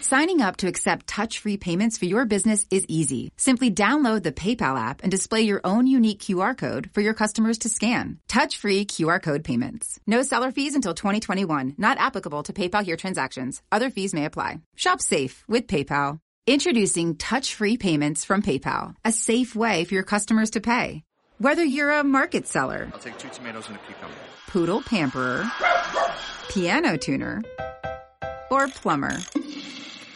Signing up to accept touch-free payments for your business is easy. Simply download the PayPal app and display your own unique QR code for your customers to scan. Touch-free QR code payments. No seller fees until 2021. Not applicable to PayPal here transactions. Other fees may apply. Shop safe with PayPal. Introducing touch-free payments from PayPal, a safe way for your customers to pay. Whether you're a market seller, I'll take two tomatoes and a cucumber. poodle pamperer, piano tuner, or plumber.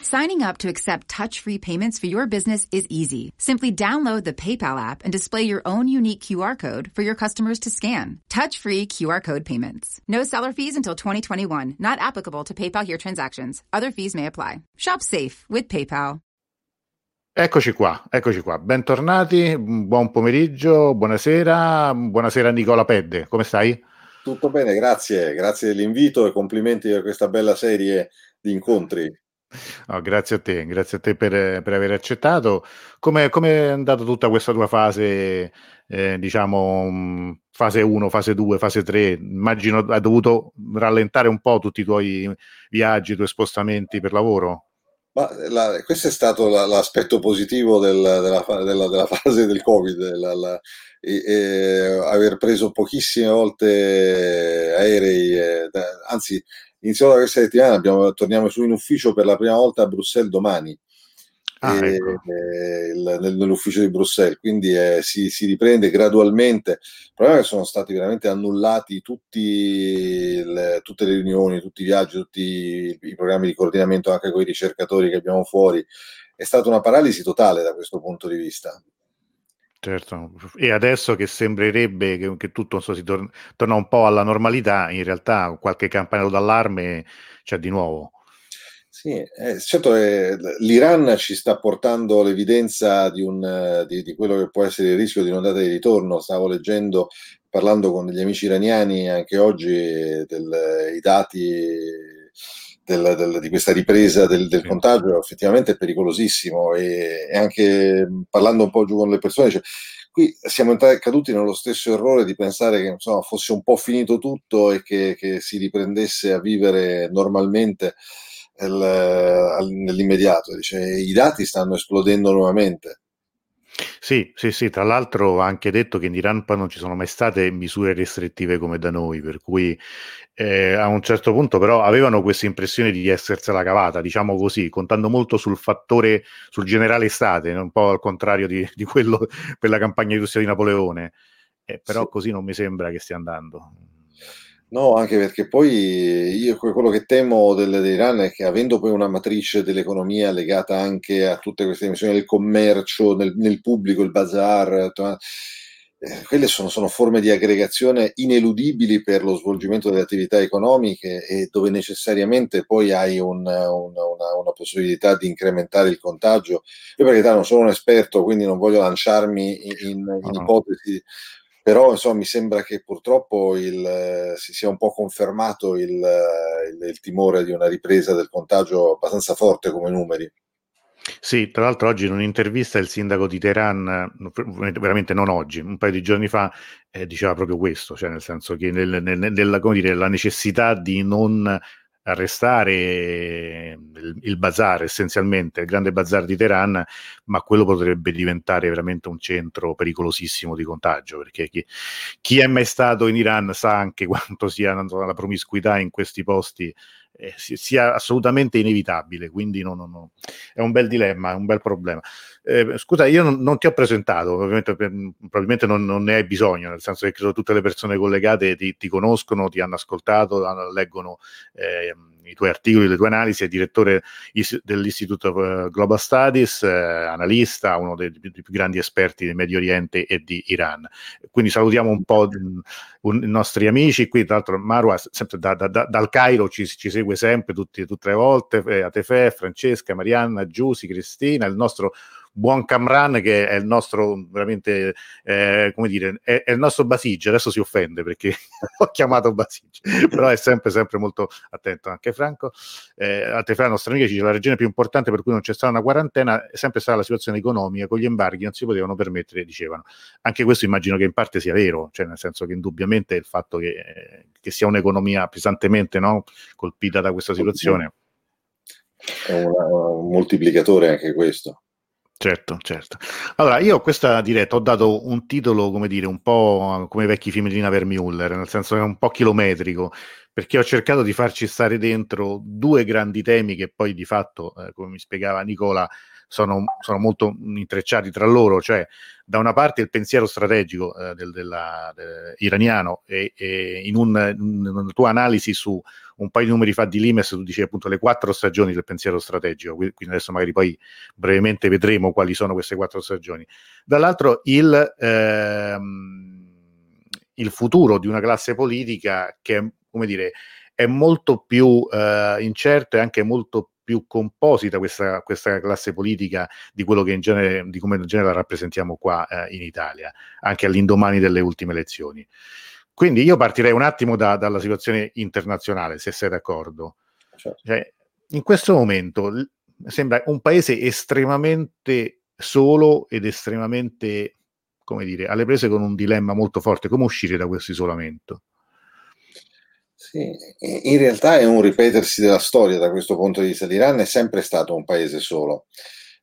Signing up to accept touch-free payments for your business is easy. Simply download the PayPal app and display your own unique QR code for your customers to scan. Touch-free QR code payments. No seller fees until 2021. Not applicable to PayPal here transactions. Other fees may apply. Shop safe with PayPal. Eccoci qua, eccoci qua. Bentornati, buon pomeriggio, buonasera, buonasera Nicola Pedde, come stai? Tutto bene, grazie, grazie dell'invito e complimenti per questa bella serie di incontri. Oh, grazie a te, grazie a te per, per aver accettato. Come è andata tutta questa tua fase, eh, diciamo, mh, fase 1, fase 2, fase 3? Immagino hai dovuto rallentare un po' tutti i tuoi viaggi, i tuoi spostamenti per lavoro? Ma la- questo è stato la- l'aspetto positivo del- della, della- della fase del Covid, la- e- e aver preso pochissime volte aerei, eh, da- anzi, iniziamo da questa settimana, abbiamo- torniamo su in ufficio per la prima volta a Bruxelles domani. Ah, e- ecco. e nel- nell'ufficio di Bruxelles, quindi eh, si, si riprende gradualmente. Il problema è che sono stati veramente annullati tutti le- tutte le riunioni, tutti i viaggi, tutti i programmi di coordinamento anche con i ricercatori che abbiamo fuori. È stata una paralisi totale da questo punto di vista. Certo, e adesso che sembrerebbe che, che tutto so, si tor- torna un po' alla normalità, in realtà qualche campanello d'allarme c'è di nuovo. Sì, eh, certo, eh, l'Iran ci sta portando l'evidenza di, un, di, di quello che può essere il rischio di un'ondata di ritorno. Stavo leggendo, parlando con degli amici iraniani anche oggi, del- i dati del- del- di questa ripresa del, del Sì. contagio, effettivamente è pericolosissimo. E, e anche mh, parlando un po' giù con le persone, cioè, qui siamo caduti nello stesso errore di pensare che insomma, fosse un po' finito tutto e che, che si riprendesse a vivere normalmente al- nell'immediato. Dice, I dati stanno esplodendo nuovamente. Sì, sì, sì, tra l'altro ha anche detto che in Iran poi non ci sono mai state misure restrittive come da noi, per cui eh, a un certo punto però avevano questa impressione di essersela cavata, diciamo così, contando molto sul fattore, sul generale estate, un po' al contrario di, di quello per la campagna di Russia di Napoleone, Eh, però Sì. così non mi sembra che stia andando. No, anche perché poi io que- quello che temo del- dell'Iran è che avendo poi una matrice dell'economia legata anche a tutte queste dimensioni del commercio, nel, nel pubblico, il bazar, eh, quelle sono, sono forme di aggregazione ineludibili per lo svolgimento delle attività economiche e dove necessariamente poi hai un- una, una- una possibilità di incrementare il contagio. Io per carità non sono un esperto, quindi non voglio lanciarmi in, in- in ipotesi però insomma mi sembra che purtroppo il, eh, si sia un po' confermato il, eh, il- il timore di una ripresa del contagio abbastanza forte come numeri. Sì, tra l'altro oggi in un'intervista il sindaco di Teheran, eh, veramente non oggi, un paio di giorni fa, eh, diceva proprio questo, cioè nel senso che nel- nel- nella, dire, la necessità di non arrestare il, il bazar essenzialmente, il grande bazar di Teheran, ma quello potrebbe diventare veramente un centro pericolosissimo di contagio, perché chi, chi è mai stato in Iran sa anche quanto sia la promiscuità in questi posti eh, si- sia assolutamente inevitabile, quindi no, no, no. è un bel dilemma, è un bel problema. Eh, scusa, io non, non ti ho presentato, ovviamente probabilmente non, non ne hai bisogno, nel senso che credo tutte le persone collegate ti, ti conoscono, ti hanno ascoltato, leggono eh, i tuoi articoli, le tue analisi, è direttore is- dell'Istituto of eh, Global Studies, eh, analista, uno dei, dei più grandi esperti del Medio Oriente e di Iran. Quindi salutiamo un po' mh, un- i nostri amici qui, tra l'altro Marwa sempre da- da- da- dal Cairo ci, ci segue sempre tutti- tutte le volte, eh, Atefe, Francesca, Marianna, Giusi, Cristina, il nostro buon Camran che è il nostro veramente, eh, come dire, è, è, il nostro Basigi, adesso si offende perché ho chiamato Basigi, però è sempre, sempre molto attento anche Franco. Eh, altre fra nostre amiche dice la regione più importante per cui non c'è stata una quarantena è sempre stata la situazione economica, con gli embarghi non si potevano permettere, dicevano. Anche questo immagino che in parte sia vero, cioè nel senso che indubbiamente il fatto che, che sia un'economia pesantemente no, colpita da questa situazione. È un moltiplicatore anche questo. Certo, certo. Allora, io a questa diretta ho dato un titolo, come dire, un po' come i vecchi film di Nina Vermeuller, nel senso che è un po' chilometrico, perché ho cercato di farci stare dentro due grandi temi che poi di fatto, eh, come mi spiegava Nicola, sono, sono, molto intrecciati tra loro, cioè da una parte il pensiero strategico eh, del, della, de, iraniano e, e in, un, in, una tua analisi su un paio di numeri fa di Limes, tu dicevi appunto le quattro stagioni del pensiero strategico, quindi adesso magari poi brevemente vedremo quali sono queste quattro stagioni. Dall'altro il, ehm, il futuro di una classe politica che, come dire, è molto più eh, incerto e anche molto più composita questa, questa, classe politica di quello che in genere, di come in genere la rappresentiamo qua eh, in Italia, anche all'indomani delle ultime elezioni. Quindi io partirei un attimo da, dalla situazione internazionale, se sei d'accordo. Certo. Cioè, in questo momento sembra un paese estremamente solo ed estremamente, come dire, alle prese con un dilemma molto forte. Come uscire da questo isolamento? Sì, in realtà è un ripetersi della storia da questo punto di vista. L'Iran è sempre stato un paese solo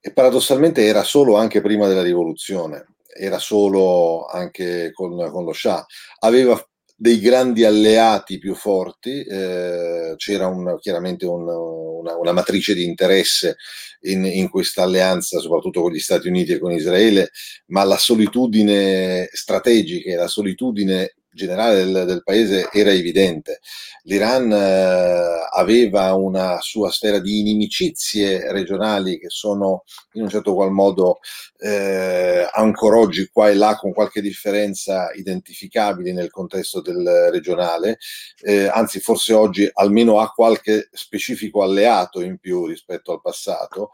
e paradossalmente era solo anche prima della rivoluzione, era solo anche con, con lo Shah. Aveva dei grandi alleati più forti, eh, c'era un, chiaramente un, una, una, matrice di interesse in, in questa alleanza, soprattutto con gli Stati Uniti e con Israele, ma la solitudine strategica e la solitudine generale del, del, paese era evidente. L'Iran eh, aveva una sua sfera di inimicizie regionali che sono in un certo qual modo eh, ancora oggi qua e là con qualche differenza identificabili nel contesto del regionale, eh, anzi forse oggi almeno ha qualche specifico alleato in più rispetto al passato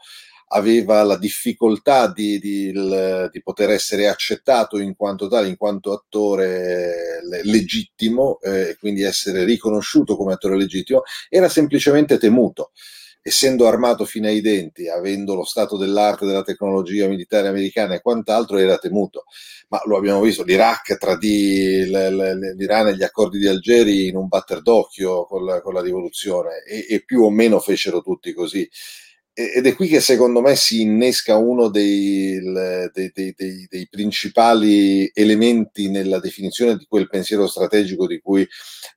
aveva la difficoltà di, di, di, poter essere accettato in quanto tale, in quanto attore legittimo e eh, quindi essere riconosciuto come attore legittimo, era semplicemente temuto. Essendo armato fino ai denti, avendo lo stato dell'arte, della tecnologia militare americana e quant'altro, era temuto. Ma lo abbiamo visto, l'Iraq tradì l'Iran e gli accordi di Algeri in un batter d'occhio con la, con la rivoluzione e, e più o meno fecero tutti così ed è qui che secondo me si innesca uno dei, dei, dei, dei, principali elementi nella definizione di quel pensiero strategico di cui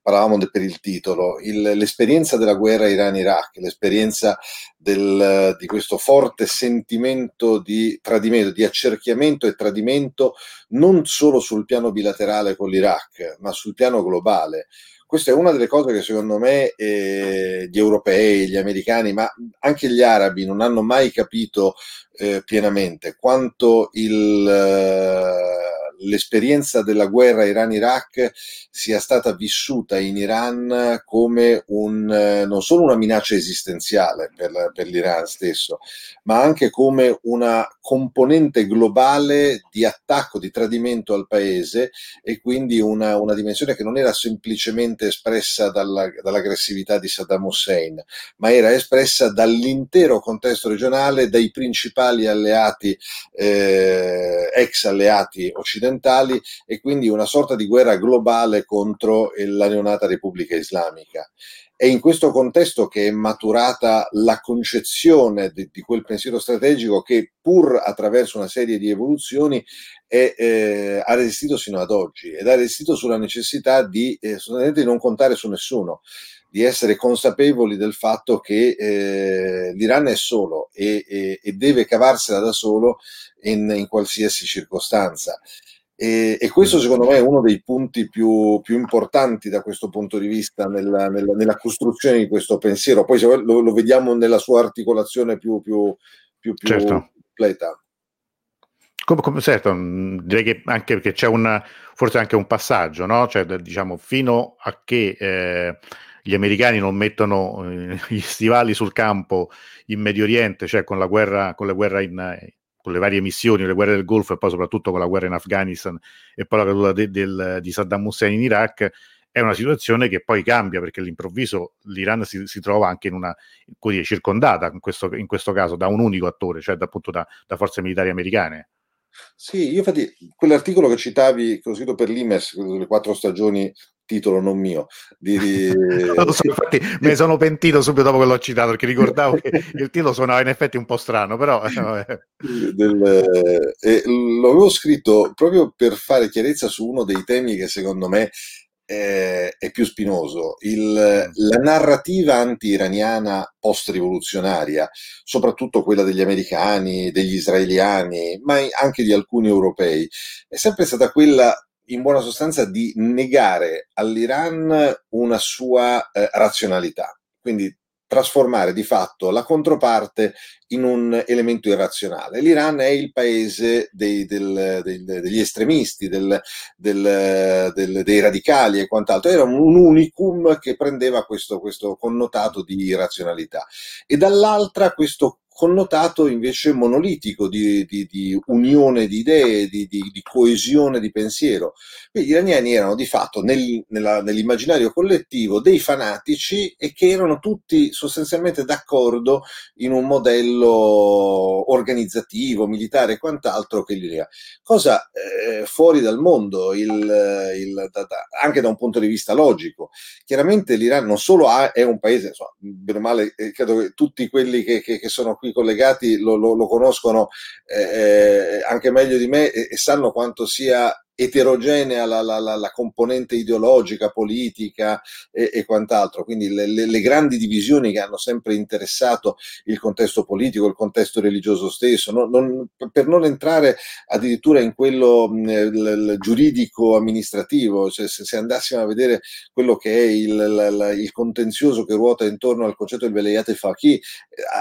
parlavamo per il titolo, il, l'esperienza della guerra Iran-Iraq, l'esperienza del, di questo forte sentimento di tradimento, di accerchiamento e tradimento non solo sul piano bilaterale con l'Iraq, ma sul piano globale questa è una delle cose che secondo me eh, gli europei, gli americani, ma anche gli arabi non hanno mai capito eh, pienamente quanto il, eh, l'esperienza della guerra Iran-Iraq sia stata vissuta in Iran come un, eh, non solo una minaccia esistenziale per, per l'Iran stesso, ma anche come una componente globale di attacco, di tradimento al paese e quindi una, una dimensione che non era semplicemente espressa dalla, dall'aggressività di Saddam Hussein, ma era espressa dall'intero contesto regionale, dai principali alleati, eh, ex alleati occidentali occidentali e quindi una sorta di guerra globale contro la neonata Repubblica Islamica. È in questo contesto che è maturata la concezione di, di quel pensiero strategico che, pur attraverso una serie di evoluzioni, è, eh, ha resistito sino ad oggi ed ha resistito sulla necessità di, eh, di non contare su nessuno di essere consapevoli del fatto che eh, l'Iran è solo e, e, e, deve cavarsela da solo in, in qualsiasi circostanza. E, e, questo secondo me è uno dei punti più, più importanti da questo punto di vista nella, nella, nella costruzione di questo pensiero. Poi lo, lo, vediamo nella sua articolazione più, più, più, più certo. completa. Come, come, certo, mm, direi che anche perché c'è un, forse anche un passaggio, no? Cioè, diciamo, fino a che eh, gli americani non mettono eh, gli stivali sul campo in Medio Oriente, cioè con la guerra, con la guerra in, con le varie missioni, le guerre del Golfo e poi soprattutto con la guerra in Afghanistan e poi la caduta de, del, di Saddam Hussein in Iraq, è una situazione che poi cambia perché all'improvviso l'Iran si, si trova anche in una dire, circondata in questo, in questo, caso da un unico attore, cioè da, appunto da, da forze militari americane. Sì, io infatti quell'articolo che citavi, che ho scritto per l'IMES, delle quattro stagioni titolo non mio. Di, di... so, infatti me ne sono pentito subito dopo che l'ho citato perché ricordavo che il titolo suonava in effetti un po' strano, però... Del, eh, l'avevo scritto proprio per fare chiarezza su uno dei temi che secondo me è, è più spinoso. Il, la narrativa anti-iraniana post-rivoluzionaria, soprattutto quella degli americani, degli israeliani, ma anche di alcuni europei, è sempre stata quella in buona sostanza di negare all'Iran una sua eh, razionalità. Quindi trasformare di fatto la controparte in un elemento irrazionale. L'Iran è il paese dei, del, del, degli estremisti, del, dei radicali e quant'altro, era un, unicum che prendeva questo, questo connotato di irrazionalità e dall'altra questo connotato invece monolitico di, di, di unione di idee, di, di, coesione di pensiero. Quindi gli iraniani erano di fatto nel, nella, nell'immaginario collettivo dei fanatici e che erano tutti sostanzialmente d'accordo in un modello organizzativo, militare e quant'altro che l'Iran. Cosa eh, fuori dal mondo, il, il, da, da, anche da un punto di vista logico. Chiaramente l'Iran non solo ha, è un paese, insomma, bene o male, eh, credo che tutti quelli che, che, che sono qui qui collegati lo, lo, lo conoscono eh, eh, anche meglio di me e, e sanno quanto sia eterogenea la, la, la, la, componente ideologica, politica e, e quant'altro, quindi le, le, le, grandi divisioni che hanno sempre interessato il contesto politico, il contesto religioso stesso, non, non, per non entrare addirittura in quello giuridico amministrativo, cioè se, se, andassimo a vedere quello che è il, il, contenzioso che ruota intorno al concetto del velayat faqih, eh,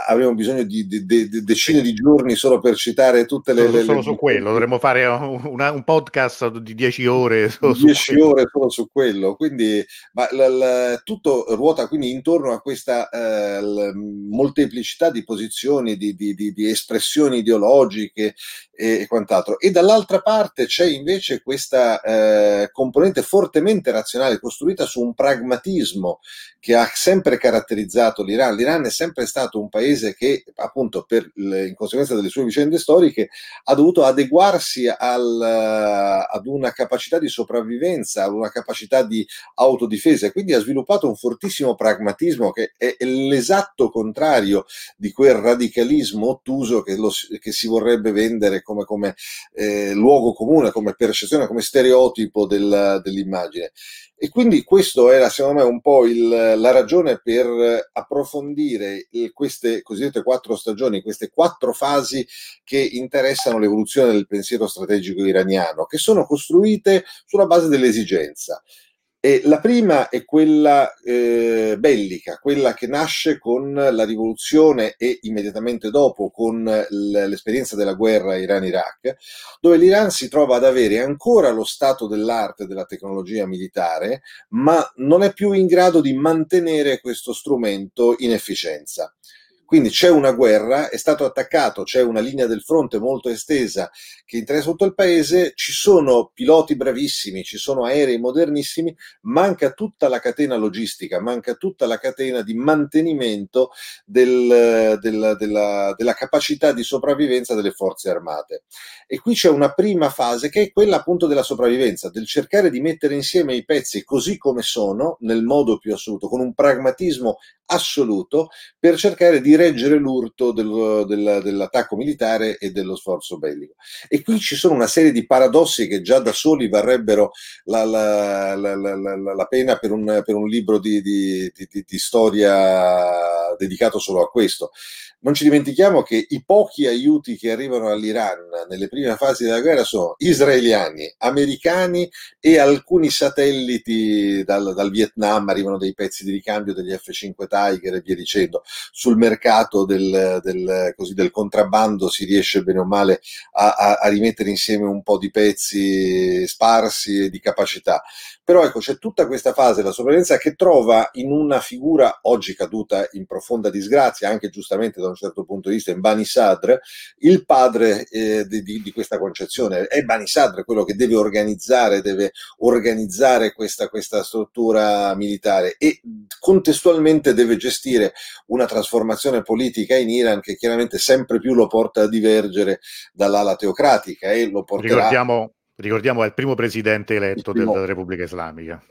avremo bisogno di, di, di, di, decine di giorni solo per citare tutte le... Solo, solo su quello, dovremmo fare una, un podcast di 10 ore. 10 ore solo su quello, quindi ma l, l, tutto ruota quindi intorno a questa eh, l, molteplicità di posizioni, di, di, di, di espressioni ideologiche e, e, quant'altro. E dall'altra parte c'è invece questa eh, componente fortemente razionale costruita su un pragmatismo che ha sempre caratterizzato l'Iran. L'Iran è sempre stato un paese che, appunto, per, in conseguenza delle sue vicende storiche, ha dovuto adeguarsi al, ad una capacità di sopravvivenza, ad una capacità di autodifesa e quindi ha sviluppato un fortissimo pragmatismo che è l'esatto contrario di quel radicalismo ottuso che, lo, che si vorrebbe vendere come, come eh, luogo comune, come percezione, come stereotipo del, dell'immagine. E quindi questo era secondo me un po' il, la ragione per approfondire queste cosiddette quattro stagioni, queste quattro fasi che interessano l'evoluzione del pensiero strategico iraniano, che sono costruite sulla base dell'esigenza. E la prima è quella eh, bellica, quella che nasce con la rivoluzione e immediatamente dopo con l'esperienza della guerra Iran-Iraq, dove l'Iran si trova ad avere ancora lo stato dell'arte della tecnologia militare, ma non è più in grado di mantenere questo strumento in efficienza. Quindi c'è una guerra, è stato attaccato, c'è una linea del fronte molto estesa che interessa tutto il paese, ci sono piloti bravissimi, ci sono aerei modernissimi, manca tutta la catena logistica, manca tutta la catena di mantenimento del, del, della, della capacità di sopravvivenza delle forze armate. E qui c'è una prima fase che è quella appunto della sopravvivenza, del cercare di mettere insieme i pezzi così come sono, nel modo più assoluto, con un pragmatismo assoluto per cercare di reggere l'urto del, del, dell'attacco militare e dello sforzo bellico. E qui ci sono una serie di paradossi che già da soli varrebbero la, la, la, la pena per un, per un, libro di, di, di, di storia dedicato solo a questo. Non ci dimentichiamo che i pochi aiuti che arrivano all'Iran nelle prime fasi della guerra sono israeliani, americani e alcuni satelliti dal, dal Vietnam, arrivano dei pezzi di ricambio degli F-5 Tiger e via dicendo, sul mercato del, del, così, del, contrabbando si riesce bene o male a, a, a, rimettere insieme un po' di pezzi sparsi e di capacità. Però ecco, c'è tutta questa fase della sopravvivenza che trova in una figura oggi caduta in profonda disgrazia, anche giustamente da un certo punto di vista, in Bani Sadr, il padre eh, di, di, questa concezione. È Bani Sadr quello che deve organizzare, deve organizzare questa, questa struttura militare e contestualmente deve gestire una trasformazione politica in Iran che chiaramente sempre più lo porta a divergere dall'ala teocratica e lo porterà... Ricordiamo, ricordiamo è il primo presidente eletto primo, della Repubblica Islamica,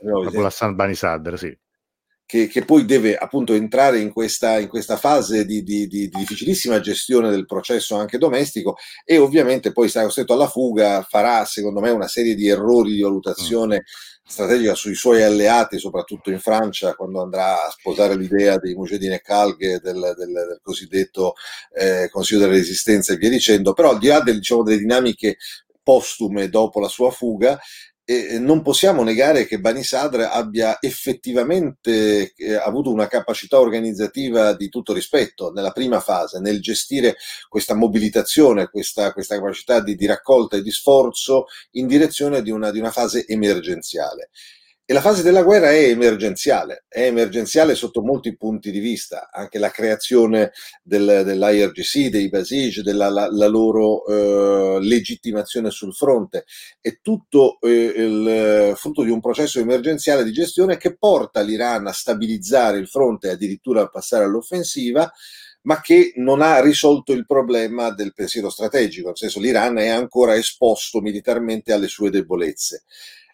Hassan Bani Sadr, sì. Che, che, poi deve appunto entrare in questa, in questa fase di, di, di, di, difficilissima gestione del processo anche domestico e ovviamente poi sarà costretto alla fuga, farà secondo me una serie di errori di valutazione mm. strategica sui suoi alleati, soprattutto in Francia, quando andrà a sposare l'idea di Mujahideen e Kalghe del, del, del, cosiddetto eh, Consiglio della Resistenza e via dicendo, però al di là del, diciamo, delle dinamiche postume dopo la sua fuga, e non possiamo negare che Bani Sadr abbia effettivamente eh, avuto una capacità organizzativa di tutto rispetto nella prima fase, nel gestire questa mobilitazione, questa, questa capacità di, di, raccolta e di sforzo in direzione di una, di una fase emergenziale. E la fase della guerra è emergenziale, è emergenziale sotto molti punti di vista, anche la creazione del, dell'IRGC, dei Basij, della la, la loro eh, legittimazione sul fronte, è tutto eh, il frutto di un processo emergenziale di gestione che porta l'Iran a stabilizzare il fronte e addirittura a passare all'offensiva, ma che non ha risolto il problema del pensiero strategico, nel senso l'Iran è ancora esposto militarmente alle sue debolezze.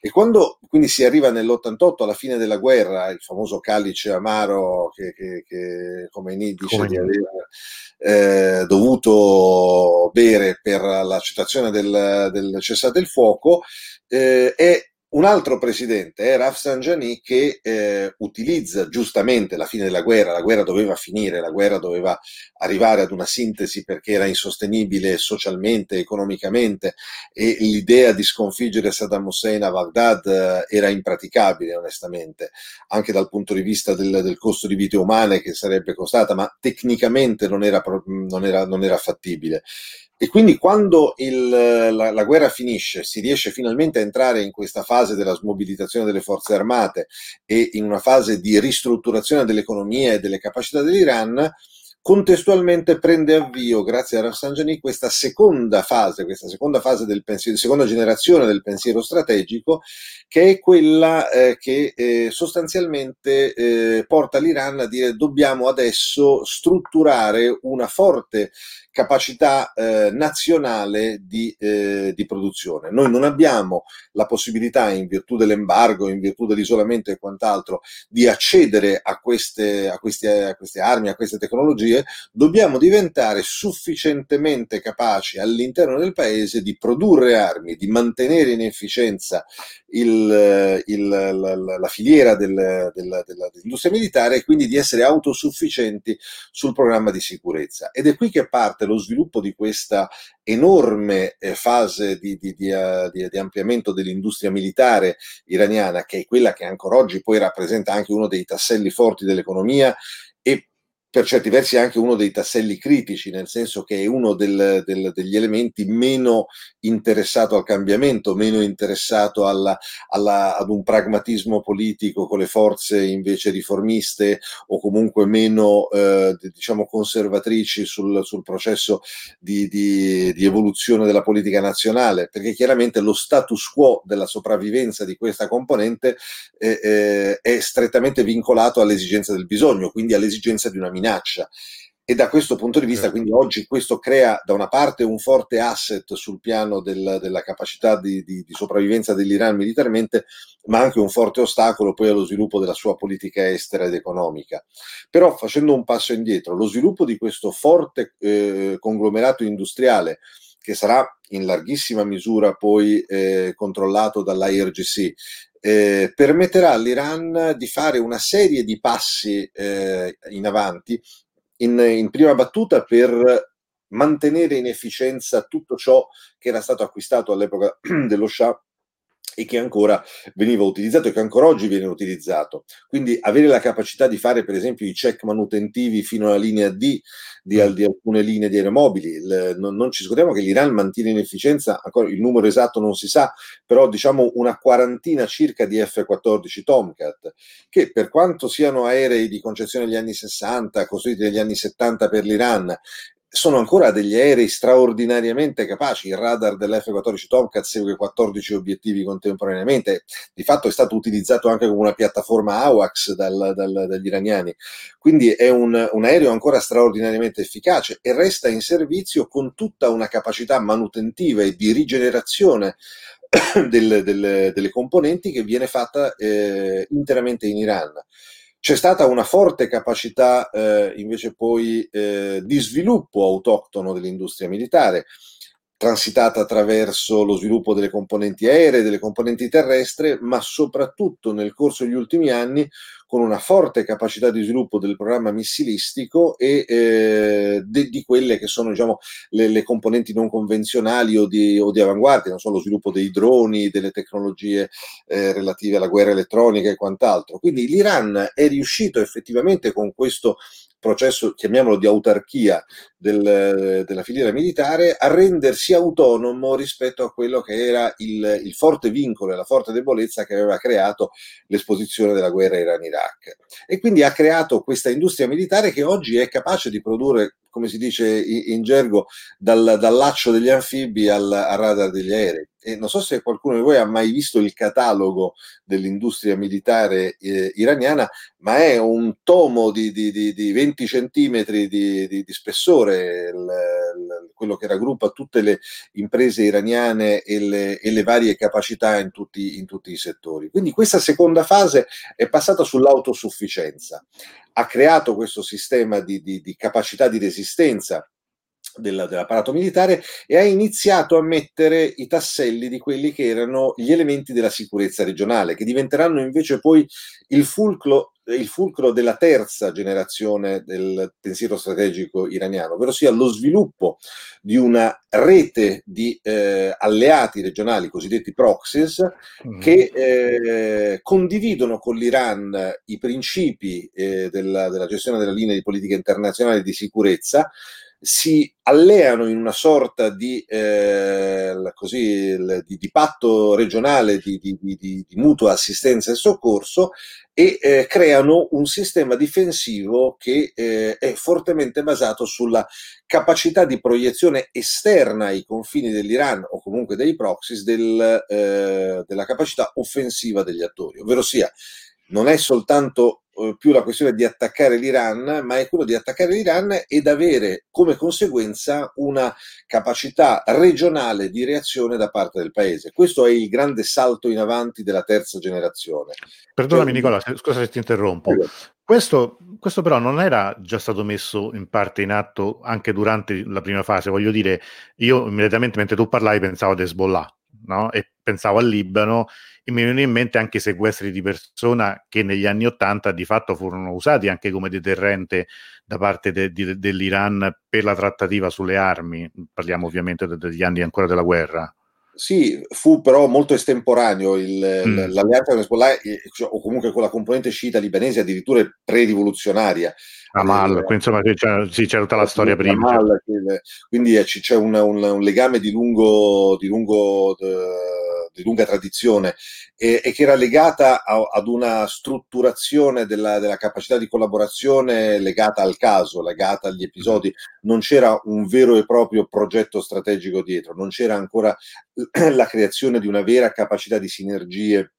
E quando quindi si arriva nell'88 alla fine della guerra, il famoso calice amaro che, che, che Khomeini dice Come di aver eh, dovuto bere per l'accettazione del, del cessate il fuoco, eh, è un altro presidente è Rafsanjani che eh, utilizza giustamente la fine della guerra, la guerra doveva finire, la guerra doveva arrivare ad una sintesi perché era insostenibile socialmente, economicamente e l'idea di sconfiggere Saddam Hussein a Baghdad eh, era impraticabile onestamente, anche dal punto di vista del, del, costo di vite umane che sarebbe costata, ma tecnicamente non era, non era, non era fattibile. E quindi quando il, la, la, guerra finisce, si riesce finalmente a entrare in questa fase della smobilitazione delle forze armate e in una fase di ristrutturazione dell'economia e delle capacità dell'Iran, contestualmente prende avvio, grazie a Rafsanjani, questa seconda fase, questa seconda fase del pensiero, seconda generazione del pensiero strategico, che è quella eh, che eh, sostanzialmente eh, porta l'Iran a dire dobbiamo adesso strutturare una forte capacità eh, nazionale di, eh, di, produzione. Noi non abbiamo la possibilità, in virtù dell'embargo, in virtù dell'isolamento e quant'altro, di accedere a queste, a queste, a queste armi, a queste tecnologie, dobbiamo diventare sufficientemente capaci all'interno del paese di produrre armi, di mantenere in efficienza il, il, la, la, filiera del, del, dell'industria militare e quindi di essere autosufficienti sul programma di sicurezza. Ed è qui che parte lo sviluppo di questa enorme eh, fase di, di, di, uh, di, ampliamento dell'industria militare iraniana, che è quella che ancora oggi poi rappresenta anche uno dei tasselli forti dell'economia per certi versi anche uno dei tasselli critici, nel senso che è uno del, del, degli elementi meno interessato al cambiamento, meno interessato alla, alla, ad un pragmatismo politico con le forze invece riformiste o comunque meno eh, diciamo conservatrici sul, sul processo di, di, di, evoluzione della politica nazionale, perché chiaramente lo status quo della sopravvivenza di questa componente eh, eh, è strettamente vincolato all'esigenza del bisogno, quindi all'esigenza di una minaccia minaccia. E da questo punto di vista, certo. quindi oggi questo crea da una parte un forte asset sul piano del, della capacità di, di, di, sopravvivenza dell'Iran militarmente, ma anche un forte ostacolo poi allo sviluppo della sua politica estera ed economica. Però facendo un passo indietro, lo sviluppo di questo forte eh, conglomerato industriale, che sarà in larghissima misura poi eh, controllato dall'IRGC, eh, permetterà all'Iran di fare una serie di passi eh, in avanti, in, in, prima battuta per mantenere in efficienza tutto ciò che era stato acquistato all'epoca dello Shah e che ancora veniva utilizzato e che ancora oggi viene utilizzato. Quindi avere la capacità di fare per esempio i check manutentivi fino alla linea D di, mm. di alcune linee di aeromobili. Il, non, non, ci scordiamo che l'Iran mantiene in efficienza, ancora il numero esatto non si sa, però diciamo una quarantina circa di F-14 Tomcat, che per quanto siano aerei di concezione degli anni 60, costruiti negli anni 70 per l'Iran, sono ancora degli aerei straordinariamente capaci. Il radar dell'F-14 Tomcat segue 14 obiettivi contemporaneamente. Di fatto è stato utilizzato anche come una piattaforma AWACS dal, dal, dagli iraniani. Quindi è un, un, aereo ancora straordinariamente efficace e resta in servizio con tutta una capacità manutentiva e di rigenerazione del, del, delle componenti che viene fatta eh, interamente in Iran. C'è stata una forte capacità eh, invece poi eh, di sviluppo autoctono dell'industria militare, transitata attraverso lo sviluppo delle componenti aeree, delle componenti terrestri, ma soprattutto nel corso degli ultimi anni con una forte capacità di sviluppo del programma missilistico e eh, de, di quelle che sono diciamo, le, le, componenti non convenzionali o di, o di, avanguardia, non so, lo sviluppo dei droni, delle tecnologie eh, relative alla guerra elettronica e quant'altro. Quindi l'Iran è riuscito effettivamente con questo processo, chiamiamolo di autarchia del, della filiera militare, a rendersi autonomo rispetto a quello che era il, il forte vincolo e la forte debolezza che aveva creato l'esposizione della guerra Iran-Iraq. E quindi ha creato questa industria militare che oggi è capace di produrre come si dice in gergo, dal, dal laccio degli anfibi al, al, radar degli aerei. E non so se qualcuno di voi ha mai visto il catalogo dell'industria militare eh, iraniana, ma è un tomo di, di, di, di 20 centimetri di, spessore, il, il, quello che raggruppa tutte le imprese iraniane e le, e le varie capacità in tutti, in tutti i settori. Quindi questa seconda fase è passata sull'autosufficienza ha creato questo sistema di, di, di capacità di resistenza del, dell'apparato militare e ha iniziato a mettere i tasselli di quelli che erano gli elementi della sicurezza regionale, che diventeranno invece poi il fulcro, il fulcro della terza generazione del pensiero strategico iraniano, ovvero sia lo sviluppo di una rete di eh, alleati regionali, cosiddetti proxies, mm. che eh, condividono con l'Iran i principi eh, della, della gestione della linea di politica internazionale di sicurezza, si alleano in una sorta di, eh, così, di, di patto regionale di, di, mutua assistenza e soccorso e eh, creano un sistema difensivo che eh, è fortemente basato sulla capacità di proiezione esterna ai confini dell'Iran o comunque dei proxies del, eh, della capacità offensiva degli attori, ovvero sia non è soltanto più la questione di attaccare l'Iran, ma è quello di attaccare l'Iran ed avere come conseguenza una capacità regionale di reazione da parte del paese. Questo è il grande salto in avanti della terza generazione. Perdonami cioè, Nicola, scusa se ti interrompo. Questo, questo, però non era già stato messo in parte in atto anche durante la prima fase, voglio dire, io immediatamente mentre tu parlavi pensavo ad Hezbollah, no? E pensavo al Libano e mi vengono in mente anche sequestri di persona che negli anni Ottanta di fatto furono usati anche come deterrente da parte de, de, dell'Iran per la trattativa sulle armi, parliamo ovviamente de, degli anni ancora della guerra. Sì, fu però molto estemporaneo il, mm. l'alleanza con Hezbollah cioè, o comunque con la componente sciita libanese addirittura pre-rivoluzionaria. Amal, eh, insomma c'è, sì, c'è tutta la storia prima. Amal, quindi eh, c'è un, un, un, legame di lungo, di lungo di lunga tradizione e, e che era legata a, ad una strutturazione della, della, capacità di collaborazione legata al caso, legata agli episodi. Non c'era un vero e proprio progetto strategico dietro, non c'era ancora la creazione di una vera capacità di sinergie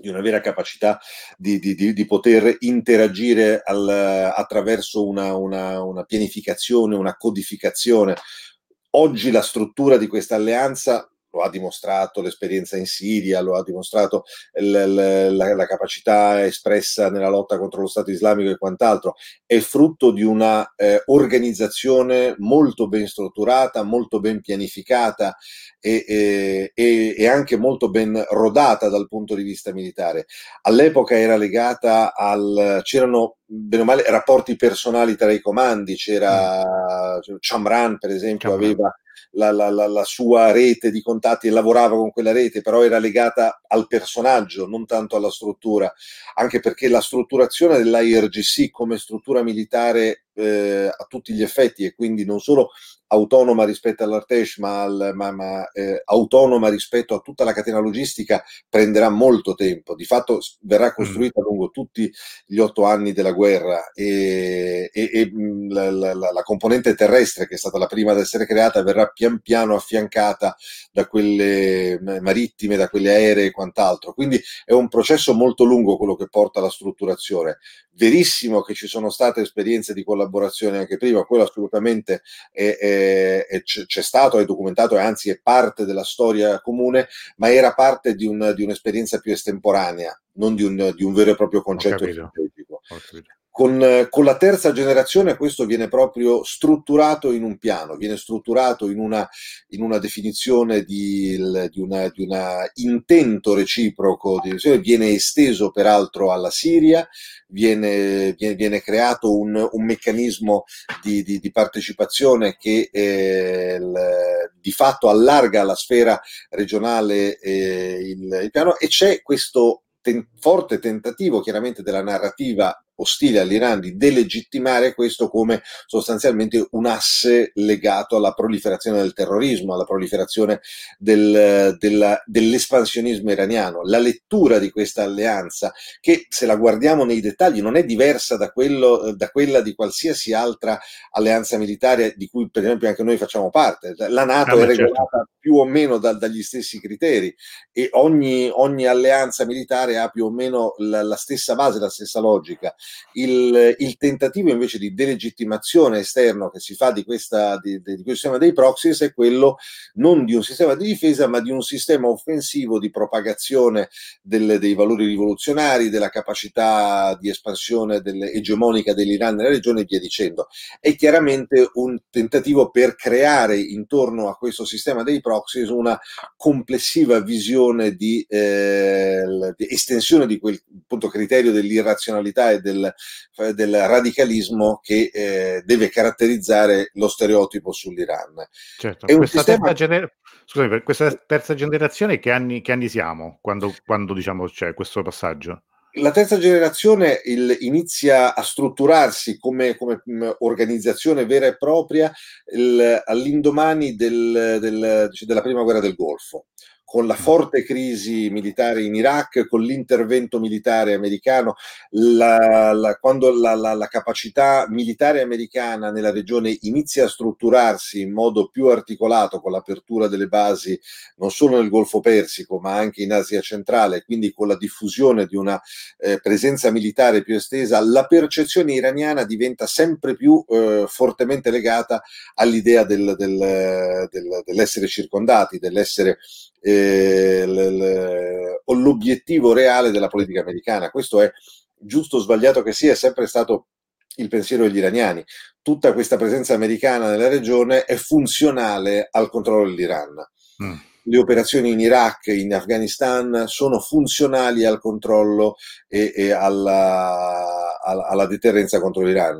di una vera capacità di, di, di, di poter interagire al, attraverso una, una, una, pianificazione, una codificazione. Oggi la struttura di questa alleanza lo ha dimostrato l'esperienza in Siria, lo ha dimostrato l- l- la-, la, capacità espressa nella lotta contro lo Stato islamico e quant'altro, è frutto di una eh, organizzazione molto ben strutturata, molto ben pianificata e, e, e, anche molto ben rodata dal punto di vista militare. All'epoca era legata al... c'erano bene o male rapporti personali tra i comandi, c'era mm. Chamran per esempio Chamran. aveva la, la, la, la, sua rete di contatti e lavorava con quella rete, però era legata al personaggio, non tanto alla struttura, anche perché la strutturazione dell'IRGC come struttura militare eh, a tutti gli effetti e quindi non solo autonoma rispetto all'Artesh, ma, al, ma, ma eh, autonoma rispetto a tutta la catena logistica, prenderà molto tempo. Di fatto verrà mm. costruita mm. lungo tutti gli otto anni della guerra e, e, e mm, la, la, la, componente terrestre, che è stata la prima ad essere creata, verrà pian piano affiancata da quelle marittime, da quelle aeree e quant'altro. Quindi è un processo molto lungo quello che porta alla strutturazione. Verissimo che ci sono state esperienze di collaborazione anche prima, quello assolutamente è, è, è, c'è stato, è documentato e anzi è parte della storia comune, ma era parte di, un, di un'esperienza più estemporanea, non di un, di un, vero e proprio concetto strategico. Con, con, la terza generazione questo viene proprio strutturato in un piano, viene strutturato in una, in una definizione di, di, una, di una intento reciproco, viene esteso peraltro alla Siria, viene, viene, viene creato un, un meccanismo di, di, partecipazione che eh, il, di fatto allarga la sfera regionale eh, il, il piano e c'è questo forte tentativo chiaramente della narrativa ostile all'Iran di delegittimare questo come sostanzialmente un asse legato alla proliferazione del terrorismo, alla proliferazione del, della, dell'espansionismo iraniano. La lettura di questa alleanza, che se la guardiamo nei dettagli non è diversa da, quello, da quella di qualsiasi altra alleanza militare di cui per esempio anche noi facciamo parte. La Nato ah, è regolata certo. più o meno da, dagli stessi criteri e ogni, ogni, alleanza militare ha più o meno la, la stessa base, la stessa logica il, il, tentativo invece di delegittimazione esterno che si fa di, questa, di, di, questo sistema dei proxies è quello non di un sistema di difesa, ma di un sistema offensivo di propagazione del, dei valori rivoluzionari, della capacità di espansione delle, egemonica dell'Iran nella regione e via dicendo. È chiaramente un tentativo per creare intorno a questo sistema dei proxies una complessiva visione di, eh, di estensione di quel appunto, criterio dell'irrazionalità e del, del radicalismo che eh, deve caratterizzare lo stereotipo sull'Iran. Certo, questa, sistema... terza gener... Scusami, per questa terza generazione che anni, che anni siamo quando, quando diciamo, c'è questo passaggio? la terza generazione il, inizia a strutturarsi come, come mh, mm, organizzazione vera e propria il, all'indomani del, del, della prima guerra del Golfo con la forte crisi militare in Iraq, con l'intervento militare americano, la, la, quando la, la, capacità militare americana nella regione inizia a strutturarsi in modo più articolato con l'apertura delle basi non solo nel Golfo Persico ma anche in Asia centrale, quindi con la diffusione di una eh, presenza militare più estesa, la percezione iraniana diventa sempre più eh, fortemente legata all'idea del, del, del, dell'essere circondati, dell'essere eh, l, l, l'obiettivo reale della politica americana. Questo è giusto o sbagliato che sia, è sempre stato il pensiero degli iraniani. Tutta questa presenza americana nella regione è funzionale al controllo dell'Iran. Mm le operazioni in Iraq e in Afghanistan sono funzionali al controllo e, e alla, alla, alla, deterrenza contro l'Iran,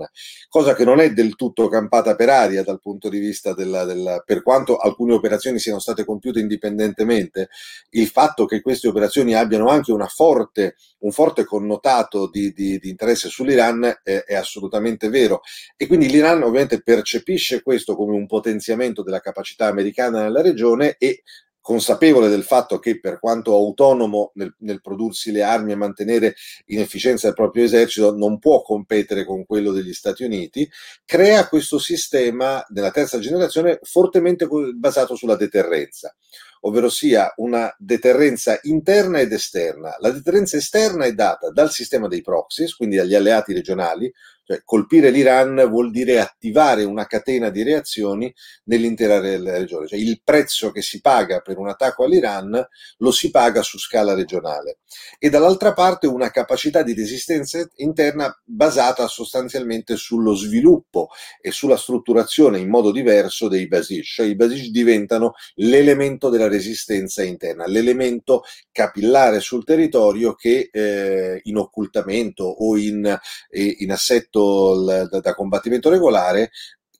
cosa che non è del tutto campata per aria dal punto di vista della, della, per quanto alcune operazioni siano state compiute indipendentemente, il fatto che queste operazioni abbiano anche forte, un forte connotato di, di, di interesse sull'Iran è, è assolutamente vero. E quindi l'Iran ovviamente percepisce questo come un potenziamento della capacità americana nella regione e consapevole del fatto che per quanto autonomo nel, nel, prodursi le armi e mantenere in efficienza il proprio esercito non può competere con quello degli Stati Uniti, crea questo sistema della terza generazione fortemente basato sulla deterrenza ovvero sia una deterrenza interna ed esterna. La deterrenza esterna è data dal sistema dei proxies, quindi dagli alleati regionali, cioè, colpire l'Iran vuol dire attivare una catena di reazioni nell'intera regione. Cioè, il prezzo che si paga per un attacco all'Iran lo si paga su scala regionale. E dall'altra parte una capacità di resistenza interna basata sostanzialmente sullo sviluppo e sulla strutturazione in modo diverso dei basic. Cioè, i basic diventano l'elemento della resistenza interna, l'elemento capillare sul territorio che eh, in occultamento o in, eh, in assetto da, da combattimento regolare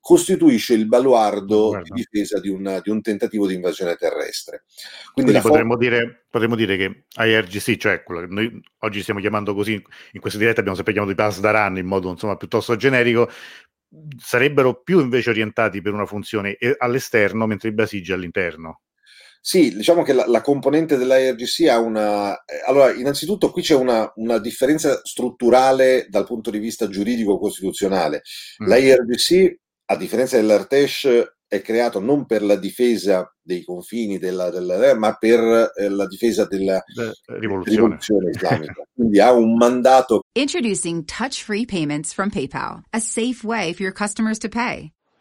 costituisce il baluardo Guarda. di difesa di, una, di, un tentativo di invasione terrestre. Quindi, Quindi potremmo, for- dire, potremmo, dire, che IRGC, cioè quello che noi oggi stiamo chiamando così, in questa diretta abbiamo sempre chiamato i pass da run in modo insomma, piuttosto generico, sarebbero più invece orientati per una funzione all'esterno mentre i basigi all'interno. Sì, diciamo che la, la componente dell'IRGC ha una... Eh, allora, innanzitutto qui c'è una, una, differenza strutturale dal punto di vista giuridico-costituzionale. Mm. L'IRGC, a differenza dell'Artesh, è creato non per la difesa dei confini, della, della, ma per eh, la difesa della rivoluzione. rivoluzione islamica. Quindi ha un mandato. Introducing touch-free payments from PayPal, a safe way for your customers to pay.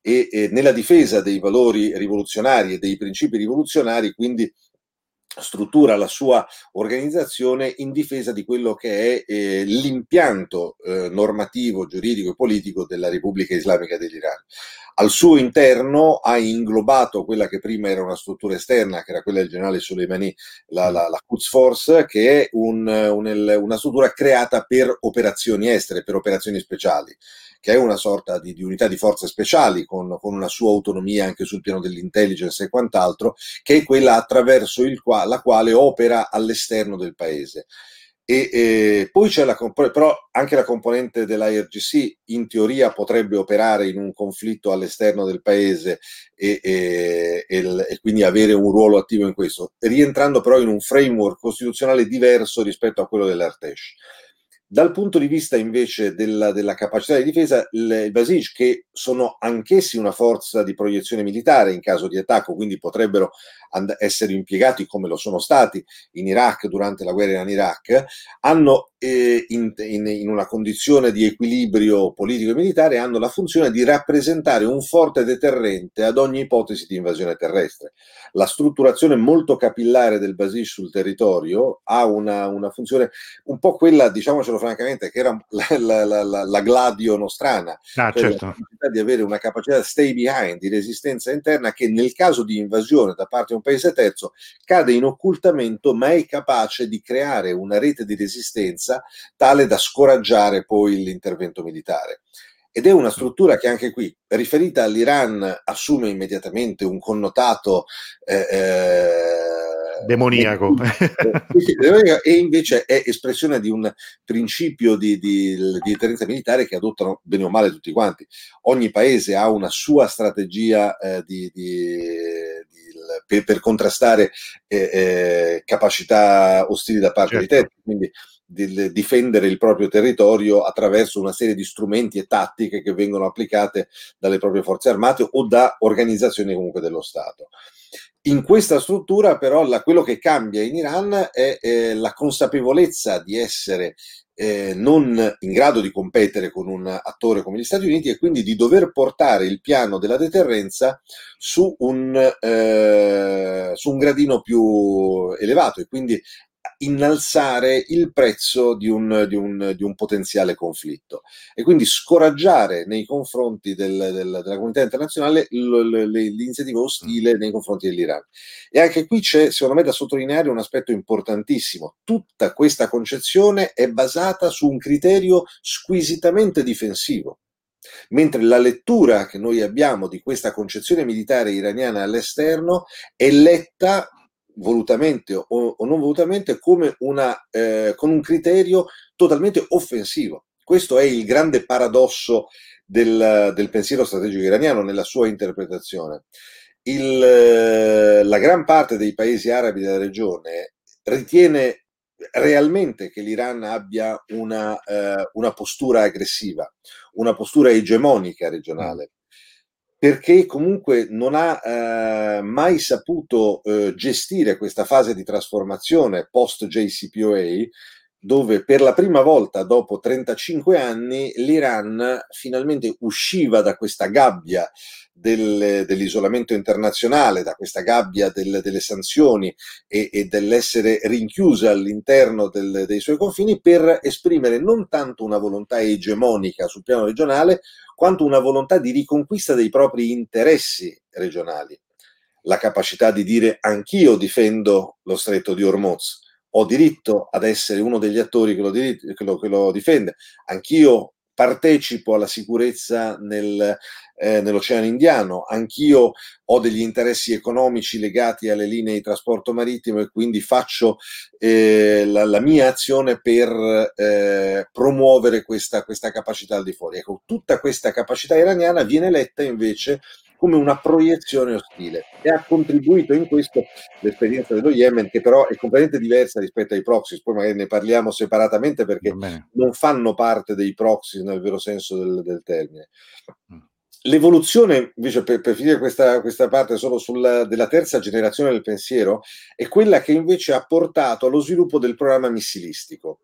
E, e nella difesa dei valori rivoluzionari e dei principi rivoluzionari, quindi struttura la sua organizzazione in difesa di quello che è eh, l'impianto eh, normativo, giuridico e politico della Repubblica Islamica dell'Iran. Al suo interno ha inglobato quella che prima era una struttura esterna, che era quella del generale Soleimani, la, la, la Quds Force, che è un, un, una struttura creata per operazioni estere, per operazioni speciali che è una sorta di, di unità di forze speciali con, con, una sua autonomia anche sul piano dell'intelligence e quant'altro, che è quella attraverso qua, la quale opera all'esterno del paese. E, e, poi c'è la però anche la componente dell'IRGC in teoria potrebbe operare in un conflitto all'esterno del paese e, e, e, quindi avere un ruolo attivo in questo, rientrando però in un framework costituzionale diverso rispetto a quello dell'Artesh. Dal punto di vista invece della, della capacità di difesa, il, Basij, che sono anch'essi una forza di proiezione militare in caso di attacco, quindi potrebbero and- essere impiegati come lo sono stati in Iraq durante la guerra in Iraq, hanno eh, in, in, in, una condizione di equilibrio politico e militare, hanno la funzione di rappresentare un forte deterrente ad ogni ipotesi di invasione terrestre. La strutturazione molto capillare del Basij sul territorio ha una, una funzione un po' quella, diciamocelo francamente, che era la, la, la, la gladio nostrana, ah, cioè certo. di avere una capacità stay behind, di resistenza interna che nel caso di invasione da parte di un paese terzo cade in occultamento ma è capace di creare una rete di resistenza tale da scoraggiare poi l'intervento militare. Ed è una struttura che anche qui, riferita all'Iran, assume immediatamente un connotato eh, eh, demoniaco. e invece è espressione di un principio di, di, di, deterrenza militare che adottano bene o male tutti quanti. Ogni paese ha una sua strategia eh, di, per, per, contrastare eh, eh, capacità ostili da parte certo. dei terzi. Quindi di difendere il proprio territorio attraverso una serie di strumenti e tattiche che vengono applicate dalle proprie forze armate o da organizzazioni comunque dello Stato. In questa struttura però la, quello che cambia in Iran è eh, la consapevolezza di essere eh, non in grado di competere con un attore come gli Stati Uniti e quindi di dover portare il piano della deterrenza su un, eh, su un gradino più elevato e quindi innalzare il prezzo di un, di, un, di un, potenziale conflitto e quindi scoraggiare nei confronti del, del, della comunità internazionale l'iniziativa ostile nei confronti dell'Iran. E anche qui c'è, secondo me, da sottolineare un aspetto importantissimo. Tutta questa concezione è basata su un criterio squisitamente difensivo. Mentre la lettura che noi abbiamo di questa concezione militare iraniana all'esterno è letta volutamente o, o non volutamente come una, eh, con un criterio totalmente offensivo. Questo è il grande paradosso del, del pensiero strategico iraniano nella sua interpretazione. Il, eh, la gran parte dei paesi arabi della regione ritiene realmente che l'Iran abbia una, eh, una postura aggressiva, una postura egemonica regionale perché comunque non ha eh, mai saputo eh, gestire questa fase di trasformazione post JCPOA, dove per la prima volta dopo 35 anni l'Iran finalmente usciva da questa gabbia del, dell'isolamento internazionale, da questa gabbia del, delle sanzioni e, e, dell'essere rinchiusa all'interno del, dei suoi confini per esprimere non tanto una volontà egemonica sul piano regionale, quanto una volontà di riconquista dei propri interessi regionali. La capacità di dire anch'io difendo lo stretto di Hormuz, ho diritto ad essere uno degli attori che lo, che lo, che lo difende, anch'io partecipo alla sicurezza nel, eh, nell'Oceano Indiano, anch'io ho degli interessi economici legati alle linee di trasporto marittimo e quindi faccio eh, la, la, mia azione per eh, promuovere questa, questa capacità al di fuori. Ecco, tutta questa capacità iraniana viene letta invece come una proiezione ostile e ha contribuito in questo l'esperienza dello Yemen che però è completamente diversa rispetto ai proxy, poi magari ne parliamo separatamente perché non fanno parte dei proxy nel vero senso del, del termine. Mm. L'evoluzione, invece, per, per finire questa, questa, parte solo sulla, della terza generazione del pensiero, è quella che invece ha portato allo sviluppo del programma missilistico.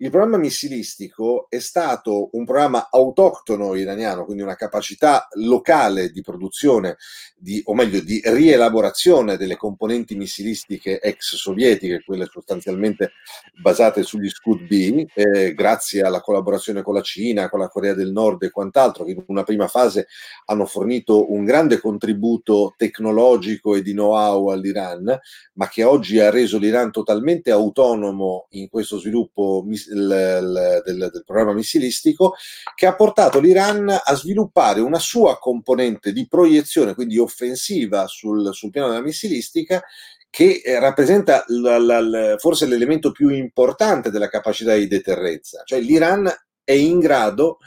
Il programma missilistico è stato un programma autoctono iraniano, quindi una capacità locale di produzione, di, o meglio di rielaborazione delle componenti missilistiche ex sovietiche, quelle sostanzialmente basate sugli Scud B, eh, grazie alla collaborazione con la Cina, con la Corea del Nord e quant'altro, che in una prima fase hanno fornito un grande contributo tecnologico e di know-how all'Iran, ma che oggi ha reso l'Iran totalmente autonomo in questo sviluppo miss- il, del, del programma missilistico che ha portato l'Iran a sviluppare una sua componente di proiezione, quindi offensiva sul, sul piano della missilistica, che eh, rappresenta la, la, forse l'elemento più importante della capacità di deterrenza. Cioè l'Iran è in grado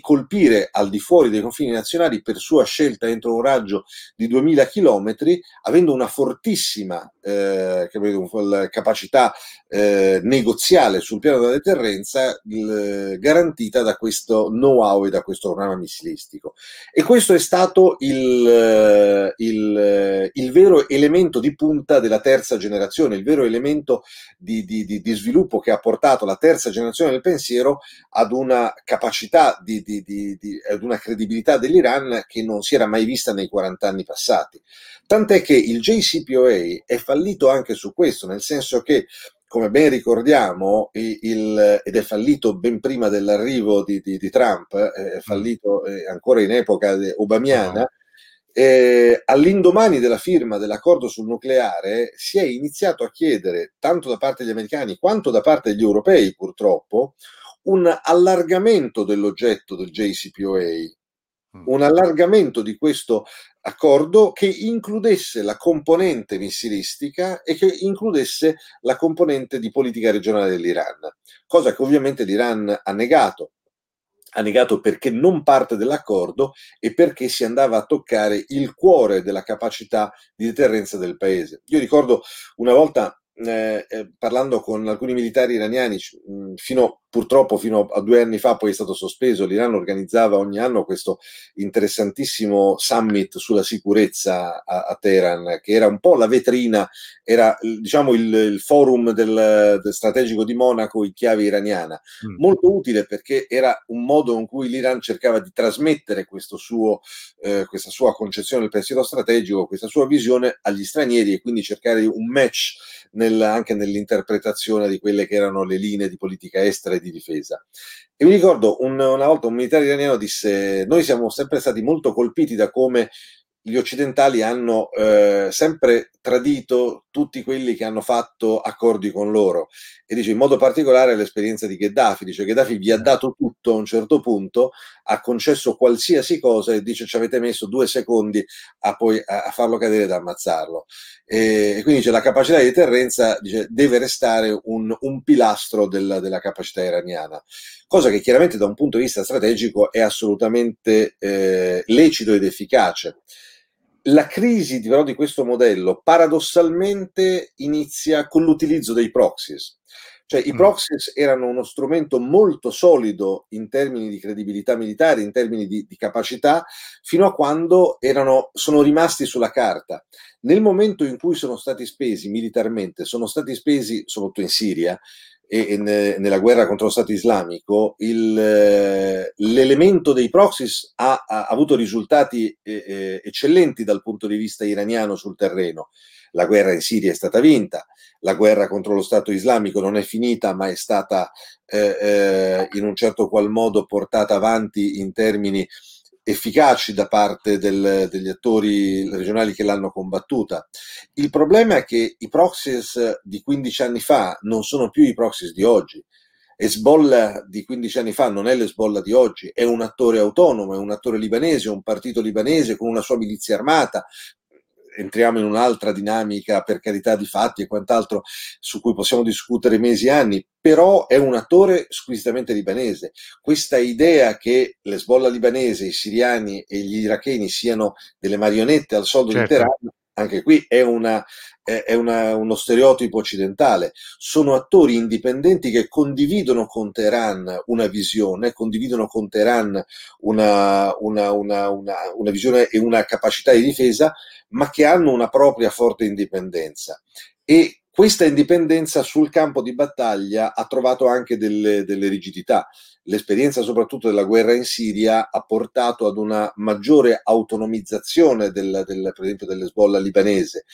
colpire al di fuori dei confini nazionali per sua scelta entro un raggio di 2000 km, avendo una fortissima eh, capacità eh, negoziale sul piano della deterrenza eh, garantita da questo know-how e da questo programma missilistico. E questo è stato il, il, il, vero elemento di punta della terza generazione, il vero elemento di, di, di, di sviluppo che ha portato la terza generazione del pensiero ad una capacità di, di, di, di, ad una credibilità dell'Iran che non si era mai vista nei 40 anni passati. Tant'è che il JCPOA è fallito anche su questo, nel senso che come ben ricordiamo, il, ed è fallito ben prima dell'arrivo di, di, di Trump, è fallito eh, ancora in epoca obamiana, eh, all'indomani della firma dell'accordo sul nucleare si è iniziato a chiedere, tanto da parte degli americani quanto da parte degli europei purtroppo, un allargamento dell'oggetto del JCPOA, mm. un allargamento di questo accordo che includesse la componente missilistica e che includesse la componente di politica regionale dell'Iran, cosa che ovviamente l'Iran ha negato. Ha negato perché non parte dell'accordo e perché si andava a toccare il cuore della capacità di deterrenza del paese. Io ricordo una volta eh, eh, parlando con alcuni militari iraniani, mh, fino purtroppo fino a due anni fa poi è stato sospeso, l'Iran organizzava ogni anno questo interessantissimo summit sulla sicurezza a, a Teheran, che era un po' la vetrina, era diciamo il, il forum del, del, strategico di Monaco in chiave iraniana, mm. molto utile perché era un modo in cui l'Iran cercava di trasmettere suo, eh, questa sua concezione del pensiero strategico, questa sua visione agli stranieri e quindi cercare un match nel, anche nell'interpretazione di quelle che erano le linee di politica estera e di difesa. E mi ricordo un, una volta un militare iraniano disse: Noi siamo sempre stati molto colpiti da come gli occidentali hanno eh, sempre tradito tutti quelli che hanno fatto accordi con loro. E dice in modo particolare l'esperienza di Gheddafi, dice Gheddafi vi ha dato tutto a un certo punto, ha concesso qualsiasi cosa e dice ci avete messo due secondi a, poi, a, a farlo cadere ed ammazzarlo. E, e, quindi dice la capacità di deterrenza dice, deve restare un, un pilastro della, della, capacità iraniana, cosa che chiaramente da un punto di vista strategico è assolutamente eh, lecito ed efficace la crisi però di questo modello paradossalmente inizia con l'utilizzo dei proxies. Cioè i mm. proxies erano uno strumento molto solido in termini di credibilità militare, in termini di, di capacità, fino a quando erano, sono rimasti sulla carta. Nel momento in cui sono stati spesi militarmente, sono stati spesi soprattutto in Siria, e, e ne, nella guerra contro lo Stato islamico, il, eh, l'elemento dei proxies ha, ha avuto risultati eh, eh, eccellenti dal punto di vista iraniano sul terreno. La guerra in Siria è stata vinta, la guerra contro lo Stato islamico non è finita, ma è stata eh, in un certo qual modo portata avanti in termini efficaci da parte del, degli attori regionali che l'hanno combattuta. Il problema è che i proxies di 15 anni fa non sono più i proxies di oggi. Hezbollah di 15 anni fa non è l'Hezbollah di oggi, è un attore autonomo, è un attore libanese, un partito libanese con una sua milizia armata, entriamo in un'altra dinamica per carità di fatti e quant'altro su cui possiamo discutere mesi e anni, però è un attore squisitamente libanese. Questa idea che l'Hezbollah libanese, i siriani e gli iracheni siano delle marionette al soldo certo. di Teheran, anche qui è, una, è una, uno stereotipo occidentale. Sono attori indipendenti che condividono con Teheran una visione, condividono con Teheran una, una, una visione e una capacità di difesa, ma che hanno una propria forte indipendenza. E questa indipendenza sul campo di battaglia ha trovato anche delle, delle rigidità l'esperienza soprattutto della guerra in Siria ha portato ad una maggiore autonomizzazione del, del, per esempio dell'Hezbollah libanese.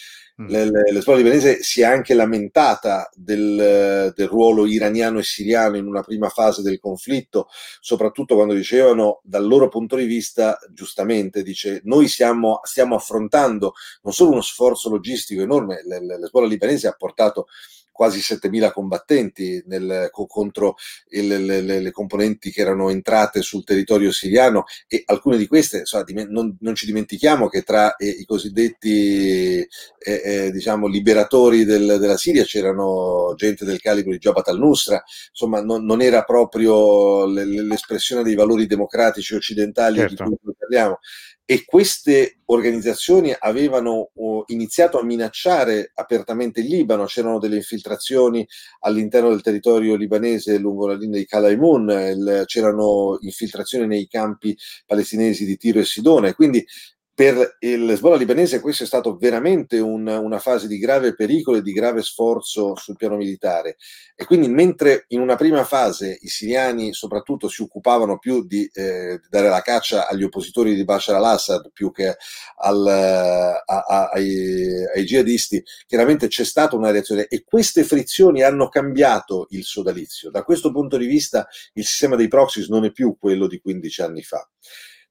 Mm. L'Hezbollah libanese si è anche lamentata del, del, ruolo iraniano e siriano in una prima fase del conflitto, soprattutto quando dicevano dal loro punto di vista, giustamente, dice noi siamo, stiamo affrontando non solo uno sforzo logistico enorme, l'Hezbollah libanese ha portato quasi 7.000 combattenti nel, contro il, le, le, componenti che erano entrate sul territorio siriano e alcune di queste, insomma, non, non, ci dimentichiamo che tra eh, i cosiddetti eh, eh, diciamo, liberatori del, della Siria c'erano gente del calibro di Jabhat al-Nusra, insomma non, non era proprio l'espressione dei valori democratici occidentali certo. di cui parliamo e queste organizzazioni avevano uh, iniziato a minacciare apertamente il Libano, c'erano delle infiltrazioni all'interno del territorio libanese lungo la linea di Calaimun, il, c'erano infiltrazioni nei campi palestinesi di Tiro e Sidone, quindi per il Hezbollah libanese questo è stato veramente un, una fase di grave pericolo e di grave sforzo sul piano militare. E quindi mentre in una prima fase i siriani soprattutto si occupavano più di eh, dare la caccia agli oppositori di Bashar al-Assad più che al, a, a, ai, ai jihadisti, chiaramente c'è stata una reazione e queste frizioni hanno cambiato il sodalizio. Da questo punto di vista il sistema dei proxies non è più quello di 15 anni fa.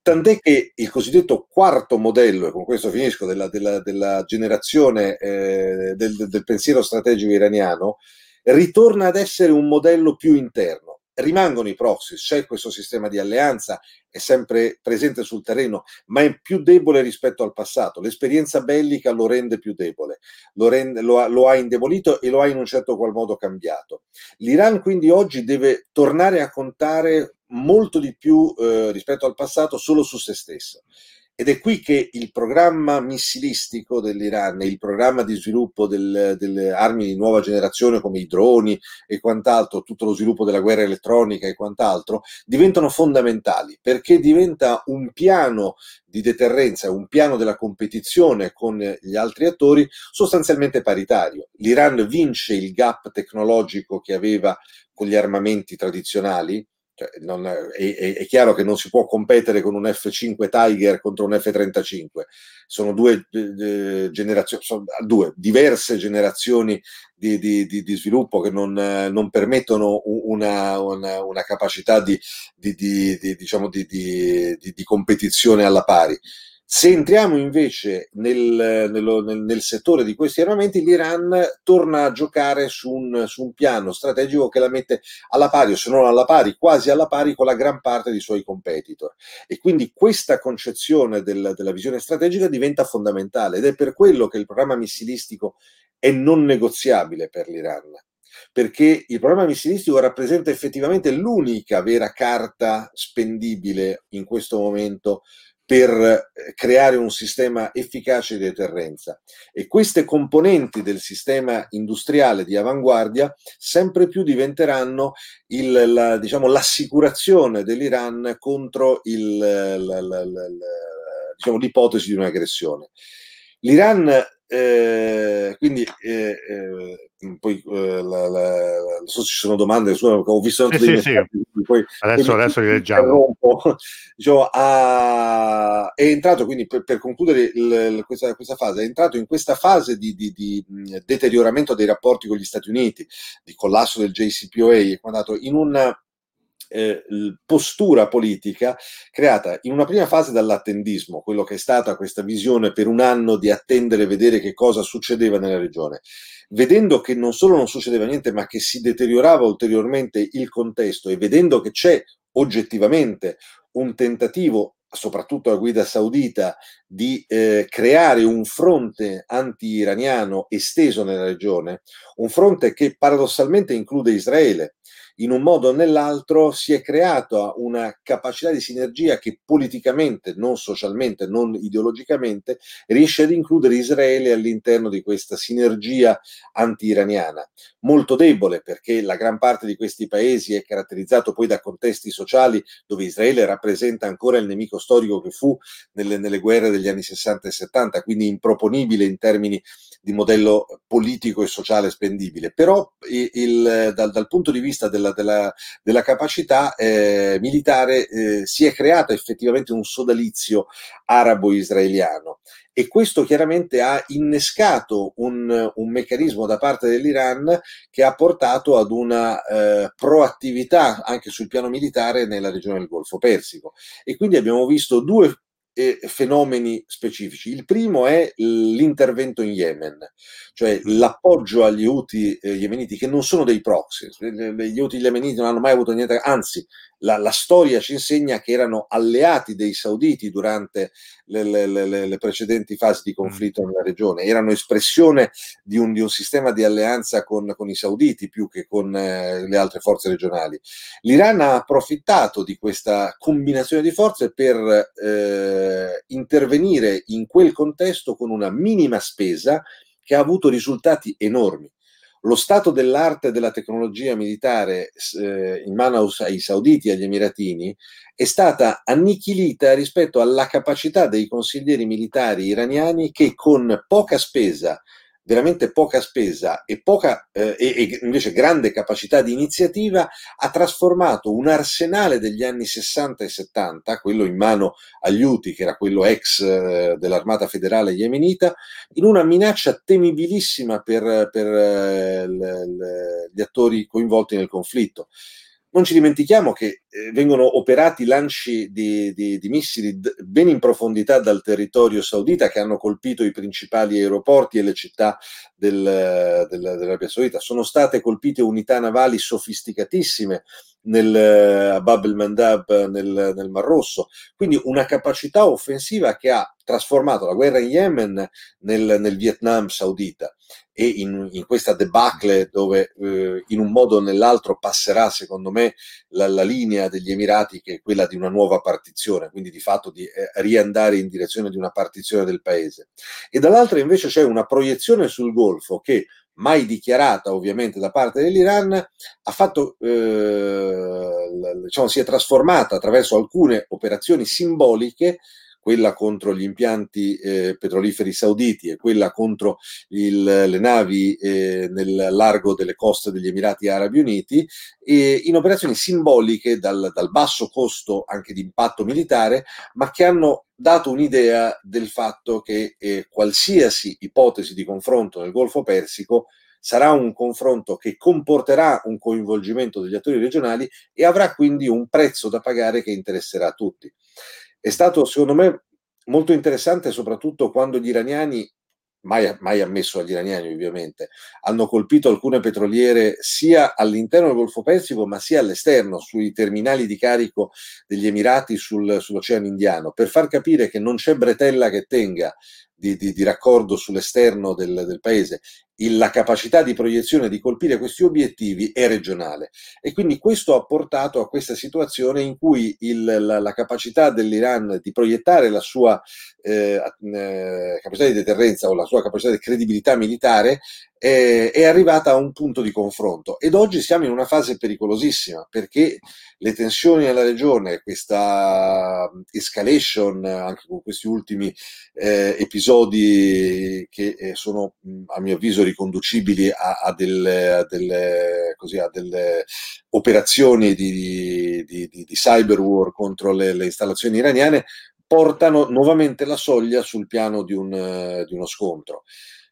Tant'è che il cosiddetto quarto modello, e con questo finisco, della, della, della generazione eh, del, del pensiero strategico iraniano, ritorna ad essere un modello più interno rimangono i proxy, c'è questo sistema di alleanza, è sempre presente sul terreno, ma è più debole rispetto al passato. L'esperienza bellica lo rende più debole, lo, rende, lo, ha, lo ha indebolito e lo ha in un certo qual modo cambiato. L'Iran quindi oggi deve tornare a contare molto di più eh, rispetto al passato solo su se stesso. Ed è qui che il programma missilistico dell'Iran e il programma di sviluppo del, delle armi di nuova generazione come i droni e quant'altro, tutto lo sviluppo della guerra elettronica e quant'altro, diventano fondamentali perché diventa un piano di deterrenza, un piano della competizione con gli altri attori sostanzialmente paritario. L'Iran vince il gap tecnologico che aveva con gli armamenti tradizionali, cioè, non, è, è, è, chiaro che non si può competere con un F5 Tiger contro un F35, sono due, eh, generazioni, sono due diverse generazioni di, di, di, di sviluppo che non, non permettono una, una, una capacità di, diciamo di, competizione alla pari Se entriamo invece nel, nello, nel, nel, settore di questi armamenti, l'Iran torna a giocare su un, su un, piano strategico che la mette alla pari, o se non alla pari, quasi alla pari con la gran parte dei suoi competitor. E quindi questa concezione del, della visione strategica diventa fondamentale ed è per quello che il programma missilistico è non negoziabile per l'Iran perché il programma missilistico rappresenta effettivamente l'unica vera carta spendibile in questo momento per eh, creare un sistema efficace di deterrenza. E queste componenti del sistema industriale di avanguardia sempre più diventeranno il, la, diciamo, l'assicurazione dell'Iran contro il, la, la, diciamo, l'ipotesi di un'aggressione. L'Iran eh, quindi eh, eh, poi eh, la, la, non so se ci sono domande ho visto sì, sì, sì. Poi, adesso, adesso li leggiamo diciamo, ha, è entrato quindi per, per concludere il, questa, questa, fase è entrato in questa fase di, di, di, deterioramento dei rapporti con gli Stati Uniti di collasso del JCPOA è andato in una eh, postura politica creata in una prima fase dall'attendismo, quello che è stata questa visione per un anno di attendere e vedere che cosa succedeva nella regione. Vedendo che non solo non succedeva niente, ma che si deteriorava ulteriormente il contesto e vedendo che c'è oggettivamente un tentativo soprattutto a guida saudita, di eh, creare un fronte anti-iraniano esteso nella regione, un fronte che paradossalmente include Israele, in un modo o nell'altro si è creata una capacità di sinergia che politicamente, non socialmente, non ideologicamente, riesce ad includere Israele all'interno di questa sinergia anti-iraniana. Molto debole perché la gran parte di questi paesi è caratterizzato poi da contesti sociali dove Israele rappresenta ancora il nemico storico che fu nelle, nelle guerre degli anni 60 e 70, quindi improponibile in termini di modello politico e sociale spendibile. Però il, dal, dal punto di vista della della, della, capacità eh, militare eh, si è creato effettivamente un sodalizio arabo-israeliano. E questo chiaramente ha innescato un, un, meccanismo da parte dell'Iran che ha portato ad una eh, proattività anche sul piano militare nella regione del Golfo Persico. E quindi abbiamo visto due eh, fenomeni specifici. Il primo è l'intervento in Yemen, cioè mm. l'appoggio agli Houthi eh, yemeniti che non sono dei proxy. Gli Houthi yemeniti non hanno mai avuto niente, anzi la, la, storia ci insegna che erano alleati dei sauditi durante le, le, le, le precedenti fasi di conflitto mm. nella regione, erano espressione di un, di un sistema di alleanza con, con, i sauditi più che con eh, le altre forze regionali. L'Iran ha approfittato di questa combinazione di forze per eh, intervenire in quel contesto con una minima spesa che ha avuto risultati enormi. Lo stato dell'arte e della tecnologia militare eh, in mano ai sauditi e agli emiratini è stata annichilita rispetto alla capacità dei consiglieri militari iraniani che con poca spesa veramente poca spesa e, poca, eh, e, invece grande capacità di iniziativa, ha trasformato un arsenale degli anni 60 e 70, quello in mano agli UTI, che era quello ex eh, dell'armata federale yemenita, in una minaccia temibilissima per, per eh, l, l, gli attori coinvolti nel conflitto. Non ci dimentichiamo che eh, vengono operati lanci di, di, di missili d- ben in profondità dal territorio saudita che hanno colpito i principali aeroporti e le città del, del, dell'Arabia Saudita. Sono state colpite unità navali sofisticatissime nel, a Bab el-Mandab nel, nel Mar Rosso. Quindi una capacità offensiva che ha trasformato la guerra in Yemen nel, nel Vietnam saudita e in, in questa debacle dove eh, in un modo o nell'altro passerà secondo me la, la, linea degli Emirati che è quella di una nuova partizione, quindi di fatto di eh, riandare in direzione di una partizione del paese. E dall'altra invece c'è una proiezione sul Golfo che mai dichiarata ovviamente da parte dell'Iran, ha fatto, eh, diciamo, si è trasformata attraverso alcune operazioni simboliche quella contro gli impianti eh, petroliferi sauditi e quella contro il, le navi eh, nel largo delle coste degli Emirati Arabi Uniti, e in operazioni simboliche dal, dal basso costo anche di impatto militare, ma che hanno dato un'idea del fatto che eh, qualsiasi ipotesi di confronto nel Golfo Persico sarà un confronto che comporterà un coinvolgimento degli attori regionali e avrà quindi un prezzo da pagare che interesserà a tutti. È stato, secondo me, molto interessante soprattutto quando gli iraniani mai, mai, ammesso agli iraniani ovviamente, hanno colpito alcune petroliere sia all'interno del Golfo Persico ma sia all'esterno, sui terminali di carico degli Emirati sul, sull'Oceano Indiano, per far capire che non c'è bretella che tenga di, di, di raccordo sull'esterno del, del paese la capacità di proiezione di colpire questi obiettivi è regionale. E quindi questo ha portato a questa situazione in cui il, la, la, capacità dell'Iran di proiettare la sua eh, eh, capacità di deterrenza o la sua capacità di credibilità militare eh, è arrivata a un punto di confronto. Ed oggi siamo in una fase pericolosissima perché le tensioni nella regione, questa escalation anche con questi ultimi eh, episodi che eh, sono a mio avviso riconducibili a, a, delle, a, delle, così, a delle, operazioni di, di, di, di cyber war contro le, le, installazioni iraniane, portano nuovamente la soglia sul piano di, un, di uno scontro.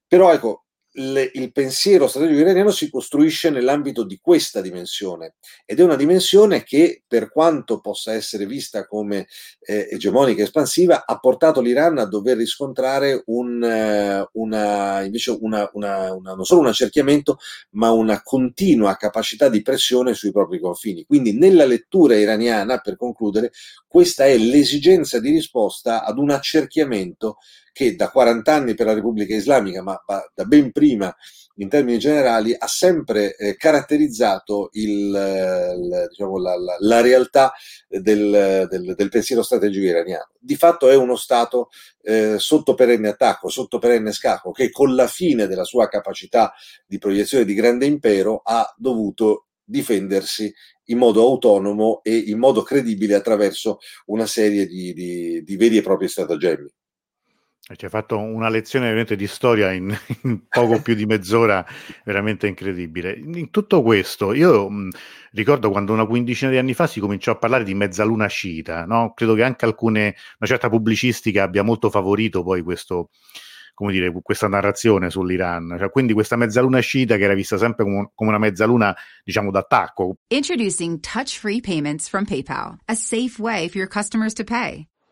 Però ecco, le, il pensiero strategico iraniano si costruisce nell'ambito di questa dimensione ed è una dimensione che, per quanto possa essere vista come eh, egemonica e espansiva, ha portato l'Iran a dover riscontrare un, eh, una, invece una, una, una, non solo un accerchiamento, ma una continua capacità di pressione sui propri confini. Quindi, nella lettura iraniana, per concludere, questa è l'esigenza di risposta ad un accerchiamento che da 40 anni per la Repubblica Islamica, ma da ben prima in termini generali, ha sempre eh, caratterizzato il, il, diciamo, la, la, la, realtà del, del, del, pensiero strategico iraniano. Di fatto è uno Stato eh, sotto perenne attacco, sotto perenne scacco, che con la fine della sua capacità di proiezione di grande impero ha dovuto difendersi in modo autonomo e in modo credibile attraverso una serie di, di, di veri e propri stratagemmi. Ci hai fatto una lezione veramente di storia in, in poco più di mezz'ora, veramente incredibile. In tutto questo, io mh, ricordo quando una quindicina di anni fa si cominciò a parlare di mezzaluna sciita, no? credo che anche alcune, una certa pubblicistica abbia molto favorito poi questo, come dire, questa narrazione sull'Iran. Cioè, quindi questa mezzaluna sciita che era vista sempre come, come una mezzaluna, diciamo, d'attacco. Introducing touch-free payments from PayPal, a safe way for your customers to pay.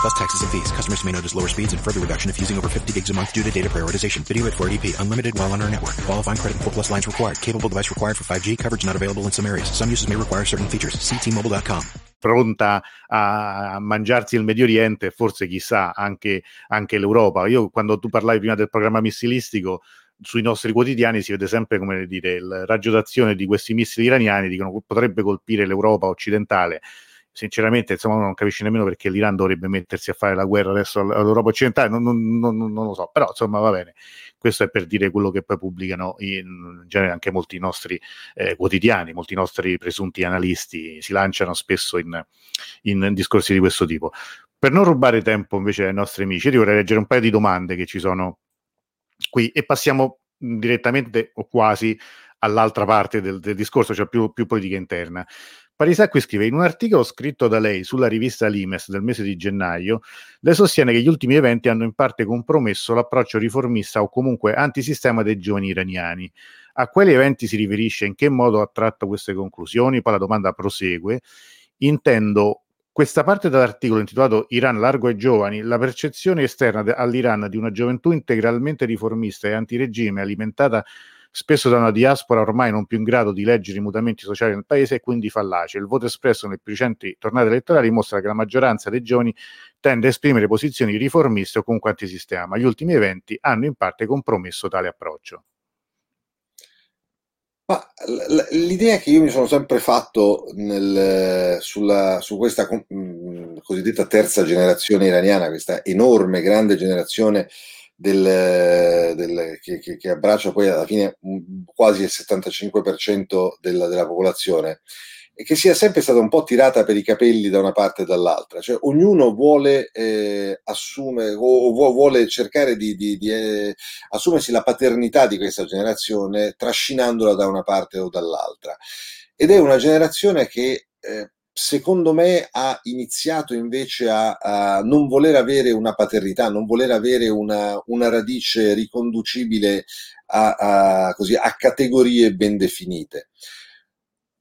Plus taxes and fees. Customers may notice lower speeds and further reduction if using over 50 gigs a month due to data prioritization. Video at 480p. Unlimited while on our network. Qualifying credit and 4 plus lines required. Capable device required for 5G. Coverage not available in some areas. Some uses may require certain features. See T-Mobile.com. pronta a mangiarsi il Medio Oriente forse chissà anche, anche l'Europa. Io quando tu parlavi prima del programma missilistico sui nostri quotidiani si vede sempre come dire il raggio d'azione di questi missili iraniani dicono potrebbe colpire l'Europa occidentale sinceramente insomma non capisce nemmeno perché l'Iran dovrebbe mettersi a fare la guerra adesso all'Europa occidentale non, non, non, non lo so. Però insomma va bene. Questo è per dire quello che poi pubblicano in, in genere anche molti nostri eh, quotidiani molti nostri presunti analisti si lanciano spesso in, in discorsi di questo tipo. Per non rubare tempo invece ai nostri amici io vorrei leggere un paio di domande che ci sono qui e passiamo direttamente o quasi all'altra parte del, del discorso, cioè più, più politica interna. Parisacqui scrive: In un articolo scritto da lei sulla rivista Limes del mese di gennaio, lei sostiene che gli ultimi eventi hanno in parte compromesso l'approccio riformista o comunque antisistema dei giovani iraniani. A quali eventi si riferisce? In che modo ha tratto queste conclusioni? Poi la domanda prosegue. Intendo questa parte dell'articolo intitolato Iran largo ai giovani, la percezione esterna all'Iran di una gioventù integralmente riformista e antiregime alimentata spesso da una diaspora ormai non più in grado di leggere i mutamenti sociali nel paese è quindi fallace. Il voto espresso nelle più recenti tornate elettorali mostra che la maggioranza dei giovani tende a esprimere posizioni riformiste o comunque antisistema, ma gli ultimi eventi hanno in parte compromesso tale approccio. Ma l'idea che io mi sono sempre fatto nel, sulla, su questa cosiddetta terza generazione iraniana, questa enorme, grande generazione del, del, che, che, che, abbraccia poi alla fine quasi il 75% della, della popolazione e che sia sempre stata un po' tirata per i capelli da una parte e dall'altra, cioè ognuno vuole eh, assumere o, vuole cercare di, di, di eh, assumersi la paternità di questa generazione trascinandola da una parte o dall'altra. Ed è una generazione che eh, secondo me ha iniziato invece a, a, non voler avere una paternità, non voler avere una, una radice riconducibile a, a, così, a categorie ben definite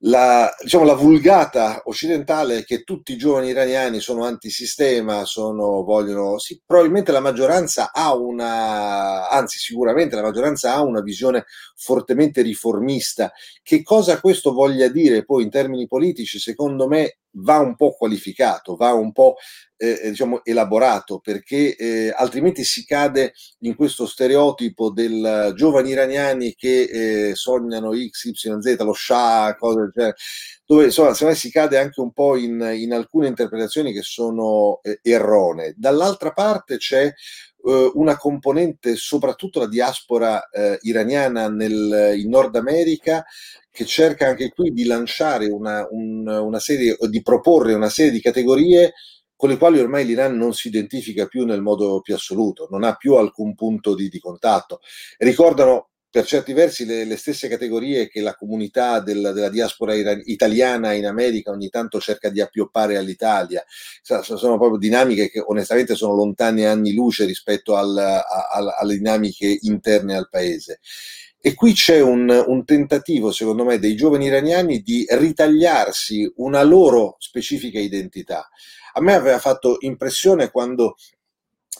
la, diciamo, la vulgata occidentale è che tutti i giovani iraniani sono antisistema, sono, vogliono, sì, probabilmente la maggioranza ha una, anzi sicuramente la maggioranza ha una visione fortemente riformista. Che cosa questo voglia dire poi in termini politici, secondo me va un po' qualificato, va un po' eh, eh, diciamo elaborato, perché eh, altrimenti si cade in questo stereotipo del giovani iraniani che eh, sognano X, Y, Z, lo Shah, cose del genere, dove insomma me si cade anche un po' in, in alcune interpretazioni che sono eh, erronee. Dall'altra parte c'è eh, una componente, soprattutto la diaspora iraniana nel, in Nord America, che cerca anche qui di lanciare una, un, una serie, di proporre una serie di categorie con le quali ormai l'Iran non si identifica più nel modo più assoluto, non ha più alcun punto di, di contatto. Ricordano per certi versi le, le, stesse categorie che la comunità del, della diaspora iran- italiana in America ogni tanto cerca di appioppare all'Italia. sono proprio dinamiche che onestamente sono lontane anni luce rispetto al, a, a, alle dinamiche interne al paese. E qui c'è un, un, tentativo, secondo me, dei giovani iraniani di ritagliarsi una loro specifica identità. A me aveva fatto impressione quando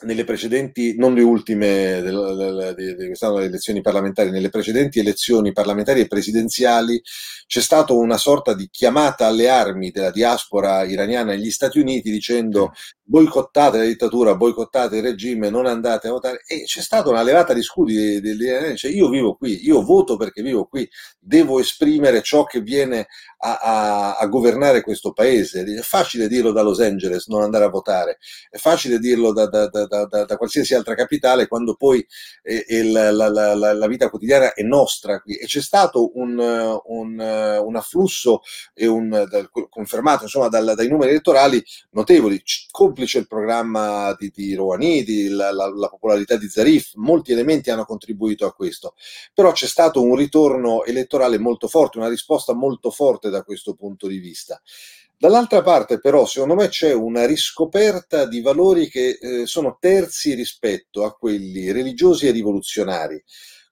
nelle precedenti, non le ultime di quest'anno le elezioni parlamentari, nelle precedenti elezioni parlamentari e presidenziali c'è stata una sorta di chiamata alle armi della diaspora iraniana negli Stati Uniti dicendo boicottate la dittatura, boicottate il regime, non andate a votare. E c'è stata una levata di scudi degli iraniani, cioè io vivo qui, io voto perché vivo qui, devo esprimere ciò che viene a, a, a governare questo paese. È facile dirlo da Los Angeles, non andare a votare, è facile dirlo da, da, da, da qualsiasi altra capitale quando poi eh, il, la, la, la, la, vita quotidiana è nostra qui. E c'è stato un, un, un afflusso un, confermato insomma, dal, dai numeri elettorali notevoli. Complice il programma di, di Rouhani, la, la, popolarità di Zarif, molti elementi hanno contribuito a questo, però c'è stato un ritorno elettorale molto forte, una risposta molto forte da questo punto di vista. Dall'altra parte però secondo me c'è una riscoperta di valori che eh, sono terzi rispetto a quelli religiosi e rivoluzionari.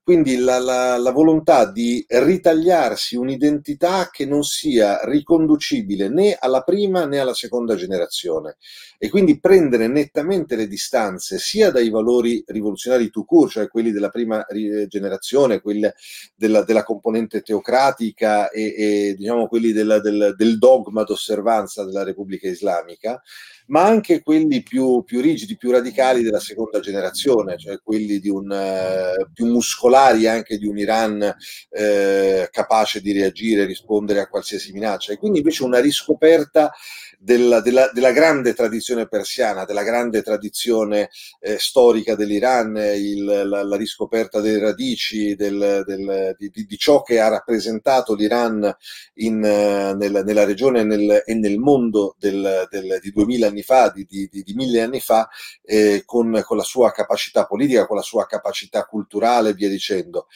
Quindi la, la, la, volontà di ritagliarsi un'identità che non sia riconducibile né alla prima né alla seconda generazione. E quindi prendere nettamente le distanze sia dai valori rivoluzionari to court, cioè quelli della prima generazione, quelli della, della componente teocratica e, e diciamo quelli della, del, del dogma d'osservanza della Repubblica Islamica, ma anche quelli più, più, rigidi, più radicali della seconda generazione, cioè quelli un, eh, più muscolari anche di un Iran eh, capace di reagire, rispondere a qualsiasi minaccia. E quindi invece una riscoperta della, della, della, grande tradizione persiana, della grande tradizione eh, storica dell'Iran, il, la, la, riscoperta delle radici, del, del, di, di, ciò che ha rappresentato l'Iran in, nel, nella regione nel, e nel mondo del, di duemila anni fa, di, di, di mille anni fa, eh, con, con la sua capacità politica, con la sua capacità culturale e via dicendo.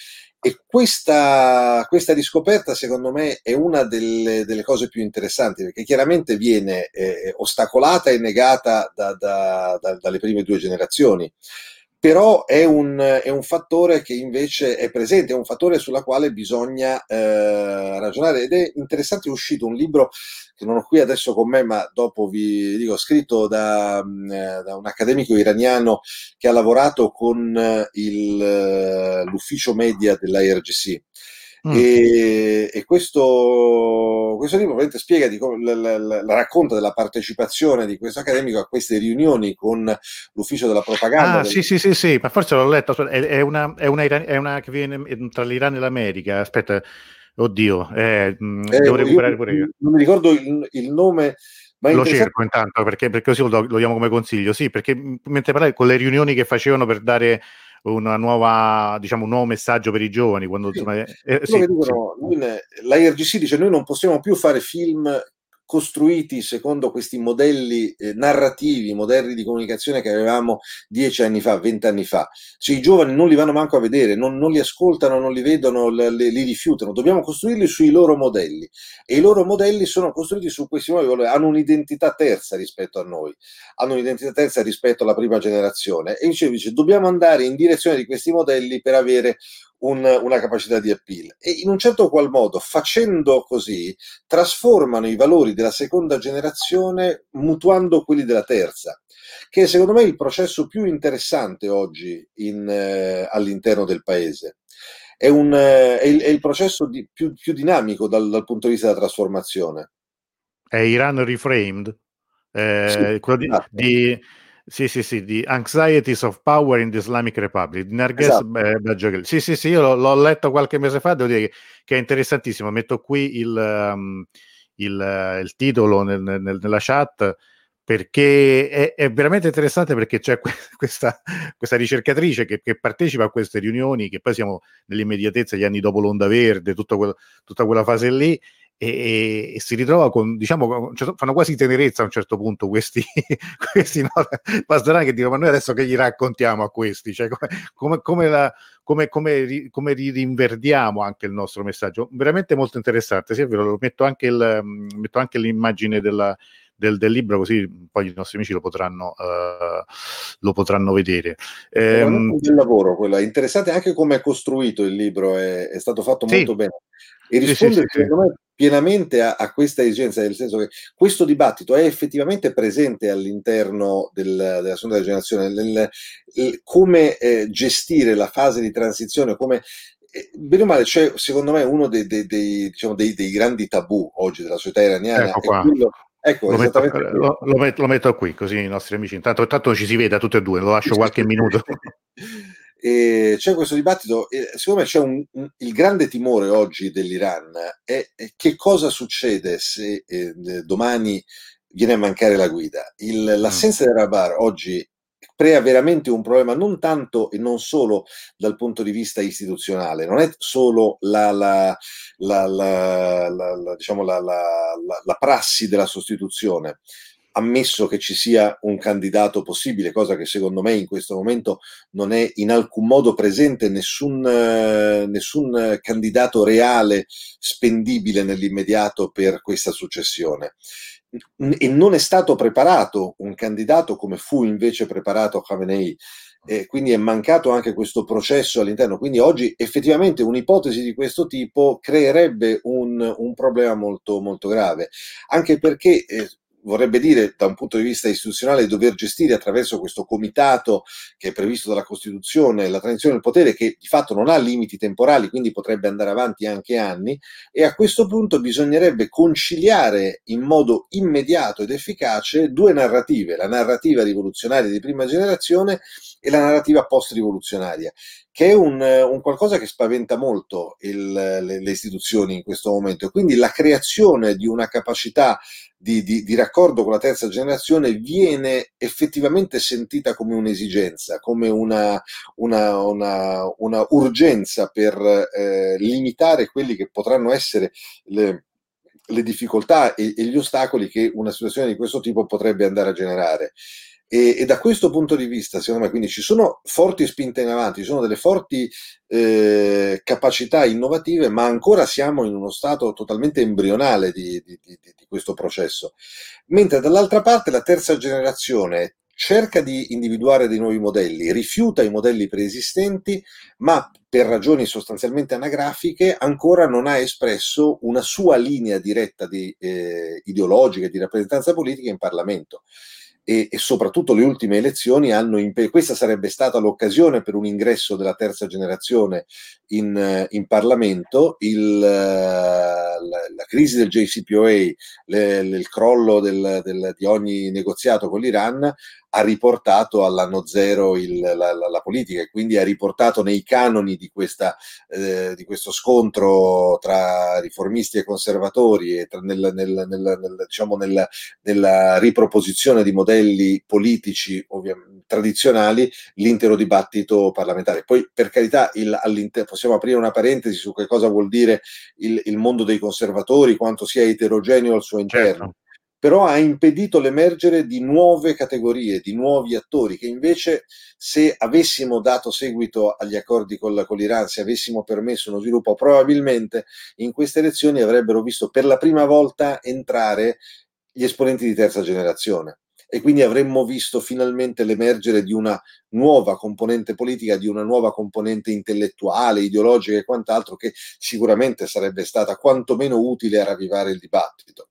E questa, questa, riscoperta, secondo me, è una delle, delle, cose più interessanti, perché chiaramente viene eh, ostacolata e negata da, da, da, dalle prime due generazioni però è un, è un, fattore che invece è presente, è un fattore sulla quale bisogna eh, ragionare. Ed è interessante, è uscito un libro che non ho qui adesso con me, ma dopo vi dico, scritto da, mm, eh, da un accademico iraniano che ha lavorato con il, eh, l'ufficio media dell'IRGC Mm. E, e questo, questo, libro ovviamente spiega di come, la, la, la, racconta della partecipazione di questo accademico a queste riunioni con l'ufficio della propaganda. Ah, del... sì, sì, sì, sì, ma forse l'ho letto, è, è, una, è, una, è una che viene tra l'Iran e l'America. Aspetta, oddio, eh, eh, devo recuperare pure io. Non mi ricordo il, il nome lo cerco intanto perché, perché così lo, lo, diamo come consiglio. Sì, perché mentre parlavi con le riunioni che facevano per dare una nuova, diciamo, un nuovo messaggio per i giovani. Quando, sì. insomma, eh, sì, dicono, sì. L'IRGC dice noi non possiamo più fare film costruiti secondo questi modelli eh, narrativi, modelli di comunicazione che avevamo dieci anni fa, vent'anni fa. Cioè, I giovani non li vanno manco a vedere, non, non li ascoltano, non li vedono, le, li rifiutano. Dobbiamo costruirli sui loro modelli e i loro modelli sono costruiti su questi nuovi hanno un'identità terza rispetto a noi, hanno un'identità terza rispetto alla prima generazione e dice, dice dobbiamo andare in direzione di questi modelli per avere un, una capacità di appeal. E in un certo qual modo facendo così trasformano i valori della seconda generazione mutuando quelli della terza che è secondo me il processo più interessante oggi in, eh, all'interno del paese. È, un, eh, è, il, è il, processo di, più, più, dinamico dal, dal, punto di vista della trasformazione. È Iran Reframed? Eh, sì, quello di, esatto. di sì, sì, sì, di Anxieties of Power in the Islamic Republic di Narges esatto. Sì, sì, sì, io l'ho, l'ho, letto qualche mese fa, devo dire che, è interessantissimo. Metto qui il, um, il, il titolo nel, nel, nella chat perché è, è, veramente interessante perché c'è questa, questa ricercatrice che, che, partecipa a queste riunioni, che poi siamo nell'immediatezza, gli anni dopo l'onda verde, quel, tutta quella fase lì, e, e, si ritrova con, diciamo, cioè, fanno quasi tenerezza a un certo punto questi, questi no, pastorani che dicono, ma noi adesso che gli raccontiamo a questi? Cioè, come, come, la, come, come, come rinverdiamo anche il nostro messaggio? Veramente molto interessante, sì è vero, metto anche, il, metto anche l'immagine della, del, del, libro, così poi i nostri amici lo potranno, uh, lo potranno vedere. È un bel lavoro, quello. è interessante anche come è costruito il libro, è, è stato fatto sì. molto bene e risponde sì, sì, secondo me pienamente a, a, questa esigenza, nel senso che questo dibattito è effettivamente presente all'interno del, della seconda generazione, nel, nel, come eh, gestire la fase di transizione, come eh, bene o male c'è secondo me uno dei, dei, dei, diciamo, dei, grandi tabù oggi della società iraniana ecco è quello, Ecco, lo, metto, lo, lo, metto, lo, metto, qui, così i nostri amici. Intanto, intanto ci si vede tutti e due, lo lascio qualche minuto. E c'è questo dibattito, secondo me c'è un, un, il grande timore oggi dell'Iran è, è che cosa succede se eh, domani viene a mancare la guida. Il, l'assenza mm. del Rabar oggi crea veramente un problema non tanto e non solo dal punto di vista istituzionale, non è solo la, la, la, diciamo la prassi della sostituzione, ammesso che ci sia un candidato possibile, cosa che secondo me in questo momento non è in alcun modo presente, nessun, eh, nessun candidato reale spendibile nell'immediato per questa successione. E non è stato preparato un candidato come fu invece preparato Khamenei. E quindi è mancato anche questo processo all'interno. Quindi oggi effettivamente un'ipotesi di questo tipo creerebbe un, un problema molto, molto grave, anche perché eh, vorrebbe dire da un punto di vista istituzionale dover gestire attraverso questo comitato che è previsto dalla Costituzione la transizione del potere che di fatto non ha limiti temporali, quindi potrebbe andare avanti anche anni. E a questo punto bisognerebbe conciliare in modo immediato ed efficace due narrative, la narrativa rivoluzionaria di prima generazione e la narrativa post-rivoluzionaria, che è un, un qualcosa che spaventa molto il, le, le istituzioni in questo momento. E quindi la creazione di una capacità di, di, di, raccordo con la terza generazione viene effettivamente sentita come un'esigenza, come una, una, una, una urgenza per eh, limitare quelli che potranno essere le, le difficoltà e, e, gli ostacoli che una situazione di questo tipo potrebbe andare a generare. E, e, da questo punto di vista, secondo me, quindi ci sono forti spinte in avanti, ci sono delle forti eh, capacità innovative, ma ancora siamo in uno stato totalmente embrionale di, di, di, di questo processo. Mentre dall'altra parte la terza generazione cerca di individuare dei nuovi modelli, rifiuta i modelli preesistenti, ma per ragioni sostanzialmente anagrafiche ancora non ha espresso una sua linea diretta di, eh, ideologica e di rappresentanza politica in Parlamento e, e, soprattutto le ultime elezioni hanno impe- questa sarebbe stata l'occasione per un ingresso della terza generazione in, in Parlamento, il, la, la, crisi del JCPOA, le, il crollo del, del, di ogni negoziato con l'Iran ha riportato all'anno zero il, la, la, la, politica e quindi ha riportato nei canoni di, questa, eh, di questo scontro tra riformisti e conservatori e nel, nel, nel, diciamo nella riproposizione di modelli politici tradizionali l'intero dibattito parlamentare. Poi per carità il, possiamo aprire una parentesi su che cosa vuol dire il, il mondo dei conservatori, quanto sia eterogeneo al suo interno. Certo però ha impedito l'emergere di nuove categorie, di nuovi attori, che invece se avessimo dato seguito agli accordi con, con l'Iran, se avessimo permesso uno sviluppo, probabilmente in queste elezioni avrebbero visto per la prima volta entrare gli esponenti di terza generazione e quindi avremmo visto finalmente l'emergere di una nuova componente politica, di una nuova componente intellettuale, ideologica e quant'altro che sicuramente sarebbe stata quantomeno utile a ravvivare il dibattito.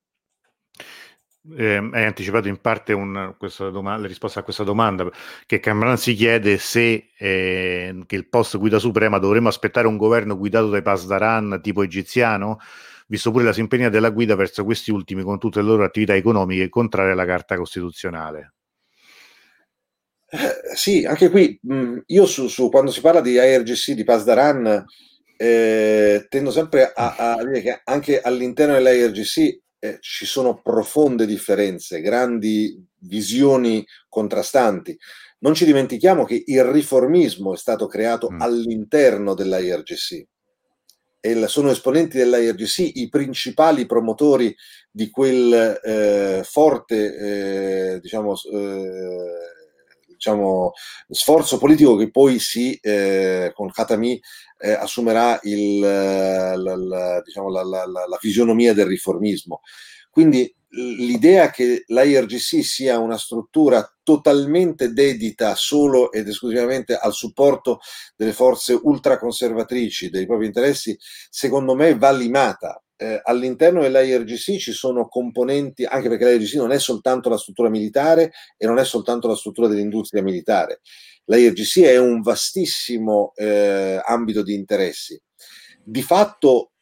Eh, hai anticipato in parte un, domanda, la risposta a questa domanda, che Cameron si chiede se eh, che il post guida suprema dovremmo aspettare un governo guidato dai Pasdaran tipo egiziano, visto pure la simpatia della guida verso questi ultimi con tutte le loro attività economiche contrarie alla Carta Costituzionale. Eh, sì, anche qui mh, io su, su, quando si parla di IRGC di Pasdaran eh, tendo sempre a, a dire che anche all'interno dell'IRGC eh, ci sono profonde differenze, grandi visioni contrastanti. Non ci dimentichiamo che il riformismo è stato creato mm. all'interno dell'IRGC e sono esponenti dell'IRGC i principali promotori di quel eh, forte, eh, diciamo, eh, diciamo, sforzo politico che poi si, eh, con Khatami eh, assumerà il, la, la, diciamo, la, la, fisionomia del riformismo. Quindi l'idea che l'IRGC sia una struttura totalmente dedita solo ed esclusivamente al supporto delle forze ultraconservatrici dei propri interessi, secondo me va limata eh, all'interno dell'IRGC ci sono componenti, anche perché l'IRGC non è soltanto la struttura militare e non è soltanto la struttura dell'industria militare. L'IRGC è un vastissimo eh, ambito di interessi. Di fatto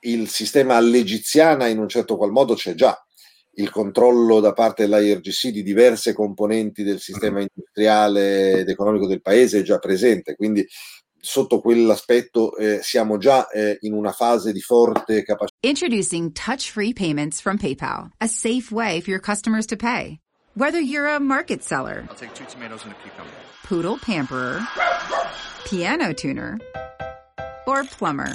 il sistema all'egiziana in un certo qual modo c'è già. Il controllo da parte dell'IRGC di diverse componenti del sistema industriale ed economico del paese è già presente, quindi sotto quell'aspetto eh, siamo già eh, in una fase di forte capacità. Introducing touch-free payments from PayPal, a safe way for your customers to pay. Whether you're a market seller, I'll take two tomatoes and a cucumber. Poodle pamperer, piano tuner, or plumber.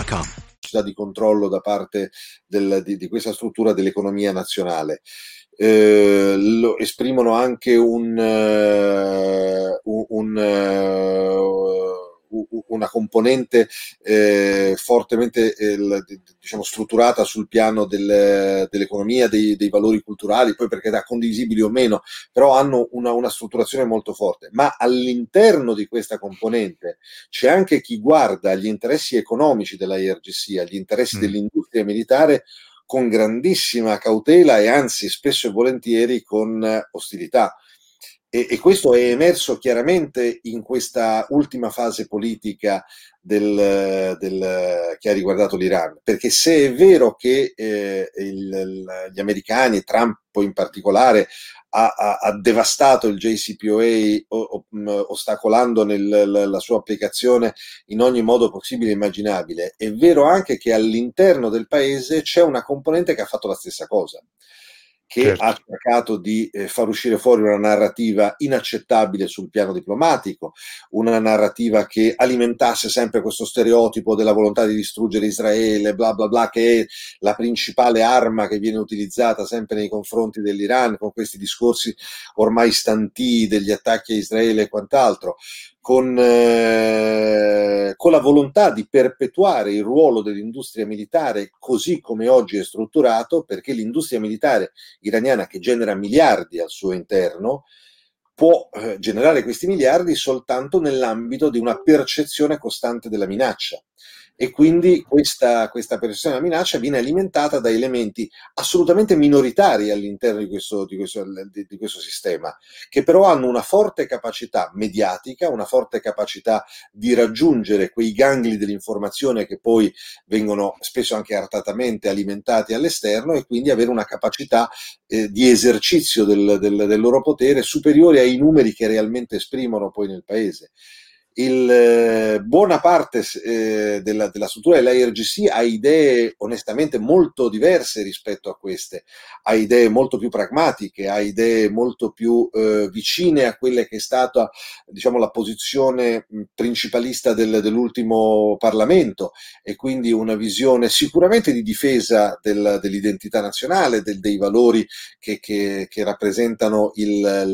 di controllo da parte del, di, di questa struttura dell'economia nazionale. eh, lo, esprimono anche un, uh, un uh, una componente eh, fortemente eh, diciamo, strutturata sul piano del, dell'economia, dei, dei, valori culturali, poi perché da condivisibili o meno, però hanno una, una, strutturazione molto forte. Ma all'interno di questa componente c'è anche chi guarda agli interessi economici della IRGC, agli interessi mm. dell'industria militare con grandissima cautela e anzi spesso e volentieri con ostilità. E, e, questo è emerso chiaramente in questa ultima fase politica del, del, che ha riguardato l'Iran, perché se è vero che eh, il, gli americani, Trump in particolare, ha, ha, ha, devastato il JCPOA o, o, ostacolando nel, la, la, sua applicazione in ogni modo possibile e immaginabile. È vero anche che all'interno del paese c'è una componente che ha fatto la stessa cosa, che certo. ha cercato di eh, far uscire fuori una narrativa inaccettabile sul piano diplomatico, una narrativa che alimentasse sempre questo stereotipo della volontà di distruggere Israele, bla bla bla, che è la principale arma che viene utilizzata sempre nei confronti dell'Iran, con questi discorsi ormai stanti degli attacchi a Israele e quant'altro con, eh, con, la volontà di perpetuare il ruolo dell'industria militare così come oggi è strutturato, perché l'industria militare iraniana che genera miliardi al suo interno può eh, generare questi miliardi soltanto nell'ambito di una percezione costante della minaccia e quindi questa, questa percezione della minaccia viene alimentata da elementi assolutamente minoritari all'interno di questo, di, questo, di, questo, sistema, che però hanno una forte capacità mediatica, una forte capacità di raggiungere quei gangli dell'informazione che poi vengono spesso anche artatamente alimentati all'esterno e quindi avere una capacità eh, di esercizio del, del, del loro potere superiore ai numeri che realmente esprimono poi nel paese il, eh, buona parte eh, della, della, struttura dell'IRGC ha idee onestamente molto diverse rispetto a queste, ha idee molto più pragmatiche, ha idee molto più eh, vicine a quelle che è stata diciamo, la posizione principalista del, dell'ultimo Parlamento e quindi una visione sicuramente di difesa del, dell'identità nazionale, del, dei valori che, che, che rappresentano il, la,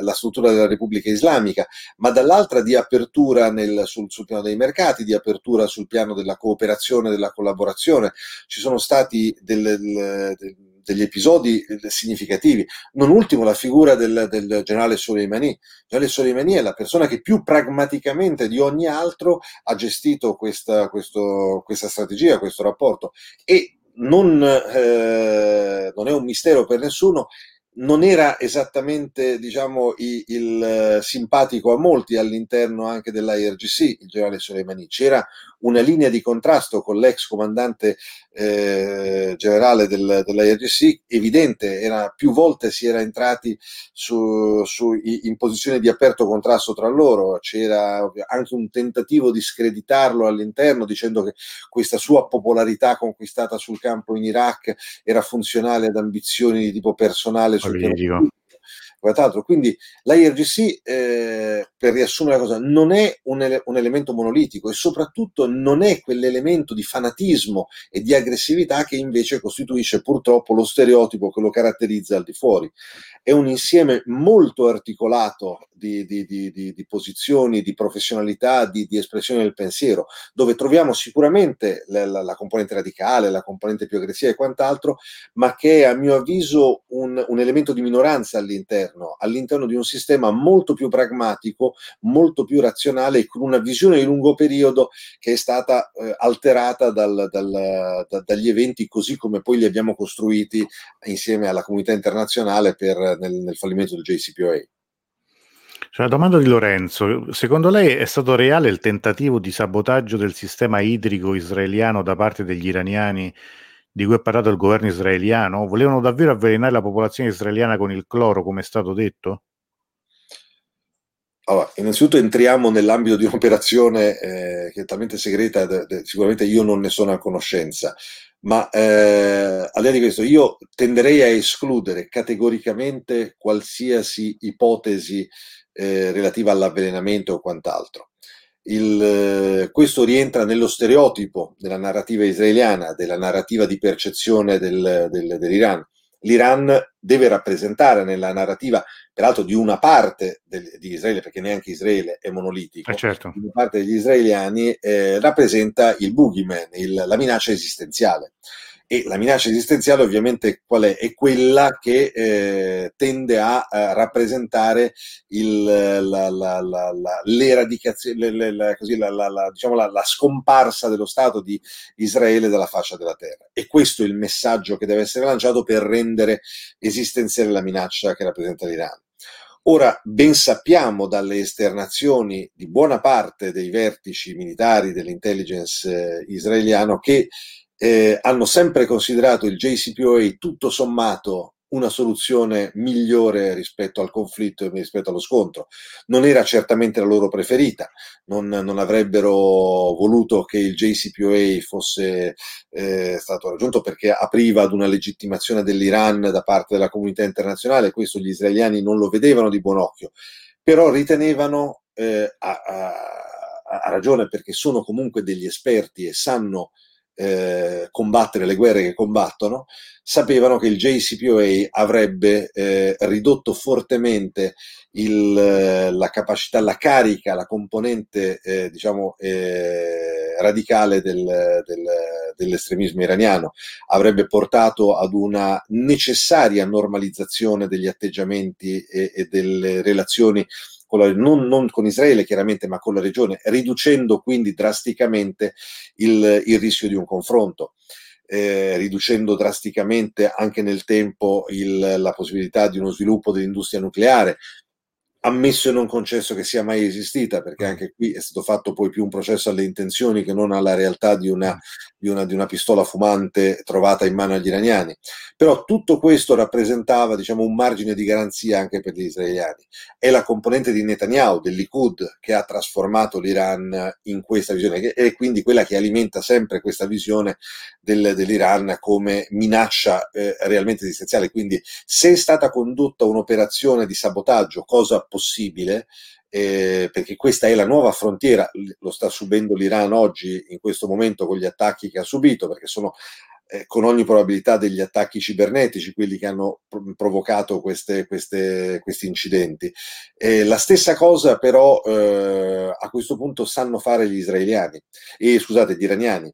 la struttura della Repubblica Islamica, ma dall'altra di apertura apertura nel, sul, sul, piano dei mercati, di apertura sul piano della cooperazione, della collaborazione. Ci sono stati delle, delle, degli episodi significativi, non ultimo la figura del, del generale Soleimani. Generale Soleimani è la persona che più pragmaticamente di ogni altro ha gestito questa, questo, questa strategia, questo rapporto e non, eh, non è un mistero per nessuno non era esattamente diciamo, il, il, eh, simpatico a molti all'interno anche dell'IRGC, il generale Soleimani. C'era una linea di contrasto con l'ex comandante eh, generale del, dell'IRGC evidente, era, più volte si era entrati su, su, in posizione di aperto contrasto tra loro, c'era anche un tentativo di screditarlo all'interno dicendo che questa sua popolarità conquistata sul campo in Iraq era funzionale ad ambizioni di tipo personale sul quant'altro. Quindi l'IRGC, eh, per riassumere la cosa, non è un, ele- un, elemento monolitico e soprattutto non è quell'elemento di fanatismo e di aggressività che invece costituisce purtroppo lo stereotipo che lo caratterizza al di fuori. È un insieme molto articolato di, di, di, di posizioni, di professionalità, di, espressione del pensiero, dove troviamo sicuramente la, la, la, componente radicale, la componente più aggressiva e quant'altro, ma che è a mio avviso un, un elemento di minoranza all'interno all'interno, all'interno di un sistema molto più pragmatico, molto più razionale e con una visione di lungo periodo che è stata eh, alterata dal, dal, da, dagli eventi così come poi li abbiamo costruiti insieme alla comunità internazionale per, nel, nel fallimento del JCPOA. C'è una domanda di Lorenzo. Secondo lei è stato reale il tentativo di sabotaggio del sistema idrico israeliano da parte degli iraniani di cui ha parlato il governo israeliano? Volevano davvero avvelenare la popolazione israeliana con il cloro, come è stato detto? Allora, innanzitutto entriamo nell'ambito di un'operazione eh, che è talmente segreta, de, de, sicuramente io non ne sono a conoscenza, ma eh, al di là di questo io tenderei a escludere categoricamente qualsiasi ipotesi eh, relativa all'avvelenamento o quant'altro il, eh, questo rientra nello stereotipo della narrativa israeliana, della narrativa di percezione del, del, dell'Iran. L'Iran deve rappresentare nella narrativa, peraltro di una parte del, di Israele, perché neanche Israele è monolitico, eh certo. una parte degli israeliani eh, rappresenta il boogeyman, il, la minaccia esistenziale e la minaccia esistenziale ovviamente qual è? È quella che eh, tende a, a rappresentare il, la, la, la, l'eradicazione, le, le, così, diciamo la, scomparsa dello Stato di Israele dalla faccia della terra. E questo è il messaggio che deve essere lanciato per rendere esistenziale la minaccia che rappresenta l'Iran. Ora, ben sappiamo dalle esternazioni di buona parte dei vertici militari dell'intelligence eh, israeliano che eh, hanno sempre considerato il JCPOA tutto sommato una soluzione migliore rispetto al conflitto e rispetto allo scontro. Non era certamente la loro preferita, non, non avrebbero voluto che il JCPOA fosse eh, stato raggiunto perché apriva ad una legittimazione dell'Iran da parte della comunità internazionale, questo gli israeliani non lo vedevano di buon occhio, però ritenevano, eh, a, a, a ragione perché sono comunque degli esperti e sanno eh, combattere le guerre che combattono, sapevano che il JCPOA avrebbe eh, ridotto fortemente il, eh, la capacità, la carica, la componente eh, diciamo, eh, radicale del, del, dell'estremismo iraniano, avrebbe portato ad una necessaria normalizzazione degli atteggiamenti e, e delle relazioni con la, non, non, con Israele chiaramente, ma con la regione, riducendo quindi drasticamente il, il rischio di un confronto. Eh, riducendo drasticamente anche nel tempo il, la possibilità di uno sviluppo dell'industria nucleare, ammesso e non concesso che sia mai esistita, perché anche qui è stato fatto poi più un processo alle intenzioni che non alla realtà di una, di una, di una pistola fumante trovata in mano agli iraniani. Però tutto questo rappresentava diciamo, un margine di garanzia anche per gli israeliani. È la componente di Netanyahu, del Likud, che ha trasformato l'Iran in questa visione, che è quindi quella che alimenta sempre questa visione del, dell'Iran come minaccia eh, realmente esistenziale. Quindi se è stata condotta un'operazione di sabotaggio, cosa possibile, eh, perché questa è la nuova frontiera, lo sta subendo l'Iran oggi in questo momento con gli attacchi che ha subito, perché sono eh, con ogni probabilità degli attacchi cibernetici quelli che hanno provocato queste, queste, questi incidenti. Eh, la stessa cosa però eh, a questo punto sanno fare gli israeliani, e scusate, gli iraniani.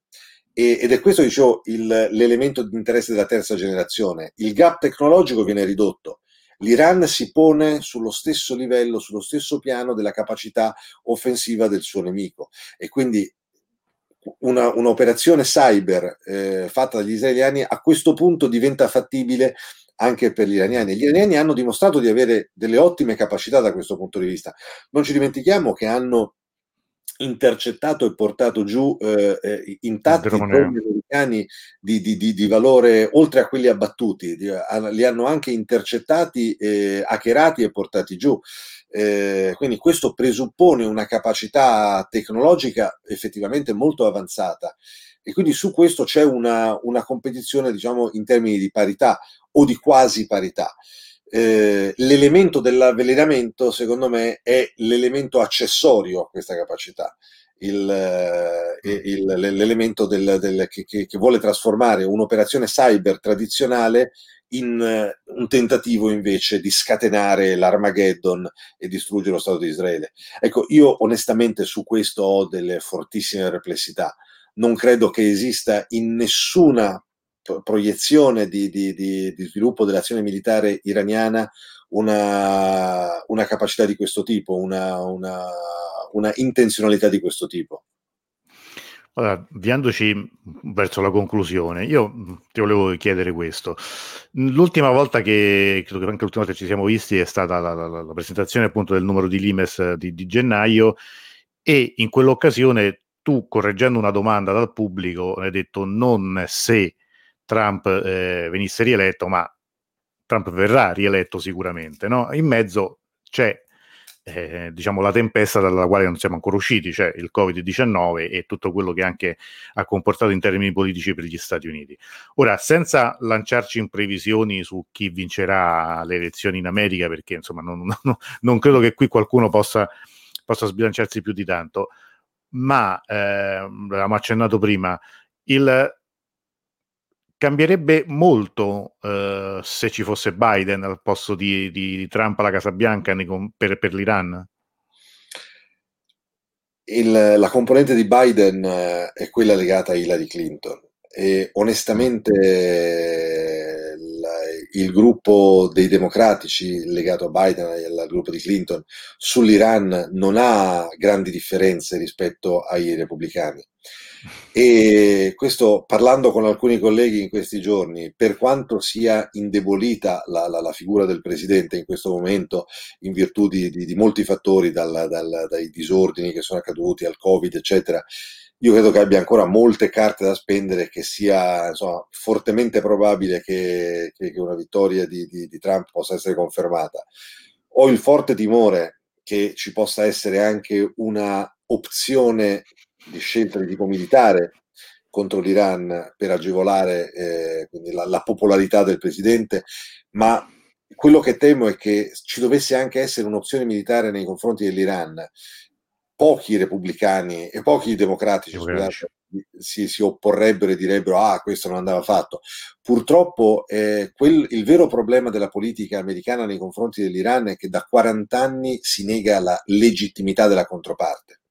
Ed è questo, dicevo, il, l'elemento di interesse della terza generazione. Il gap tecnologico viene ridotto l'Iran si pone sullo stesso livello, sullo stesso piano della capacità offensiva del suo nemico e quindi una, un'operazione cyber eh, fatta dagli israeliani a questo punto diventa fattibile anche per gli iraniani. Gli iraniani hanno dimostrato di avere delle ottime capacità da questo punto di vista. Non ci dimentichiamo che hanno intercettato e portato giù eh, eh intatti droni americani di, di, di, di, valore oltre a quelli abbattuti, li hanno anche intercettati, eh, hackerati e portati giù. Eh, quindi questo presuppone una capacità tecnologica effettivamente molto avanzata. E quindi su questo c'è una, una competizione diciamo in termini di parità o di quasi parità eh, l'elemento dell'avvelenamento, secondo me, è l'elemento accessorio a questa capacità. Il, eh, il, l'elemento del, del, che, che, vuole trasformare un'operazione cyber tradizionale in uh, un tentativo invece di scatenare l'Armageddon e distruggere lo Stato di Israele. Ecco, io onestamente su questo ho delle fortissime perplessità. Non credo che esista in nessuna proiezione di, di, di, di, sviluppo dell'azione militare iraniana una, una capacità di questo tipo, una, una, una, intenzionalità di questo tipo. Allora, avviandoci verso la conclusione, io ti volevo chiedere questo. L'ultima volta che, credo che anche l'ultima volta che ci siamo visti è stata la, la, la presentazione appunto del numero di Limes di, di gennaio e in quell'occasione tu, correggendo una domanda dal pubblico, hai detto non se Trump eh, venisse rieletto, ma Trump verrà rieletto sicuramente. No? In mezzo c'è eh, diciamo la tempesta dalla quale non siamo ancora usciti, cioè il Covid-19 e tutto quello che anche ha comportato in termini politici per gli Stati Uniti. Ora, senza lanciarci in previsioni su chi vincerà le elezioni in America, perché insomma non, non, non credo che qui qualcuno possa, possa sbilanciarsi più di tanto, ma eh, l'avevamo accennato prima, il cambierebbe molto uh, se ci fosse Biden al posto di, di Trump alla Casa Bianca per, per l'Iran? Il, la componente di Biden uh, è quella legata a Hillary Clinton e onestamente il gruppo dei democratici legato a Biden e al gruppo di Clinton sull'Iran non ha grandi differenze rispetto ai repubblicani. E questo, parlando con alcuni colleghi in questi giorni, per quanto sia indebolita la, la, la figura del presidente in questo momento, in virtù di, di, di molti fattori, dal, dal, dai disordini che sono accaduti al Covid, eccetera, io credo che abbia ancora molte carte da spendere, che sia insomma, fortemente probabile che, che, una vittoria di, di, di, Trump possa essere confermata. Ho il forte timore che ci possa essere anche una opzione di scelta di tipo militare contro l'Iran per agevolare eh, la, la popolarità del presidente, ma quello che temo è che ci dovesse anche essere un'opzione militare nei confronti dell'Iran pochi repubblicani e pochi democratici, scusate, si, si, opporrebbero e direbbero ah questo non andava fatto. Purtroppo eh, quel, il vero problema della politica americana nei confronti dell'Iran è che da 40 anni si nega la legittimità della controparte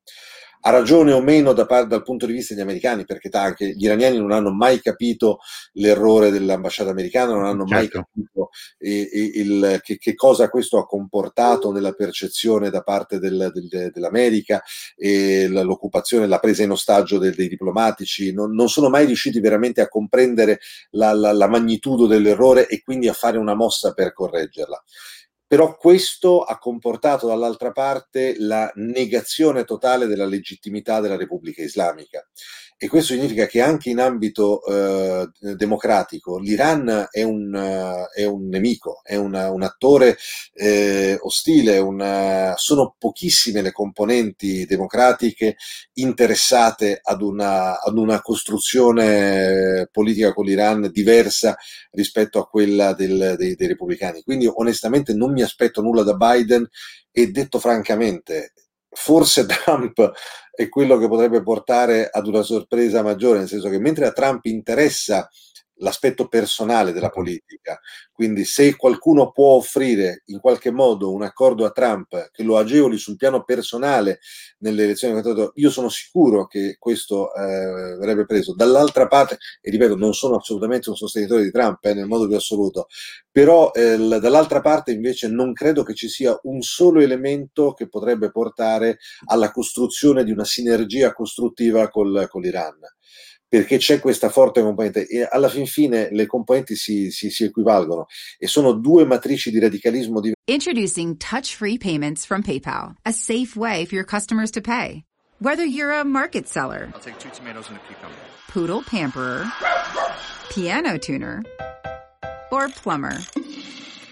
ha ragione o meno da dal punto di vista degli americani, perché anche gli iraniani non hanno mai capito l'errore dell'ambasciata americana, non hanno certo. mai capito eh, il, che, che, cosa questo ha comportato nella percezione da parte del, del, dell'America e l'occupazione, la presa in ostaggio dei, dei diplomatici, non, non, sono mai riusciti veramente a comprendere la, la, la magnitudo dell'errore e quindi a fare una mossa per correggerla però questo ha comportato dall'altra parte la negazione totale della legittimità della Repubblica Islamica e questo significa che anche in ambito eh, democratico l'Iran è un, uh, è un nemico, è una, un attore eh, ostile, una, sono pochissime le componenti democratiche interessate ad una, ad una costruzione politica con l'Iran diversa rispetto a quella del, dei, dei repubblicani. Quindi onestamente non mi aspetto nulla da Biden e detto francamente, forse Trump è quello che potrebbe portare ad una sorpresa maggiore, nel senso che mentre a Trump interessa l'aspetto personale della politica. Quindi se qualcuno può offrire in qualche modo un accordo a Trump che lo agevoli sul piano personale nelle elezioni, io sono sicuro che questo eh, verrebbe preso. Dall'altra parte, e ripeto, non sono assolutamente un sostenitore di Trump eh, nel modo più assoluto, però eh, dall'altra parte invece non credo che ci sia un solo elemento che potrebbe portare alla costruzione di una sinergia costruttiva col, con l'Iran perché c'è questa forte componente e alla fin fine le componenti si, si, si equivalgono e sono due matrici di radicalismo diverse. Introducing touch-free payments from PayPal, a safe way for your customers to pay. Whether you're a market seller, I'll take two tomatoes and a cucumber. Poodle pamperer, piano tuner, or plumber.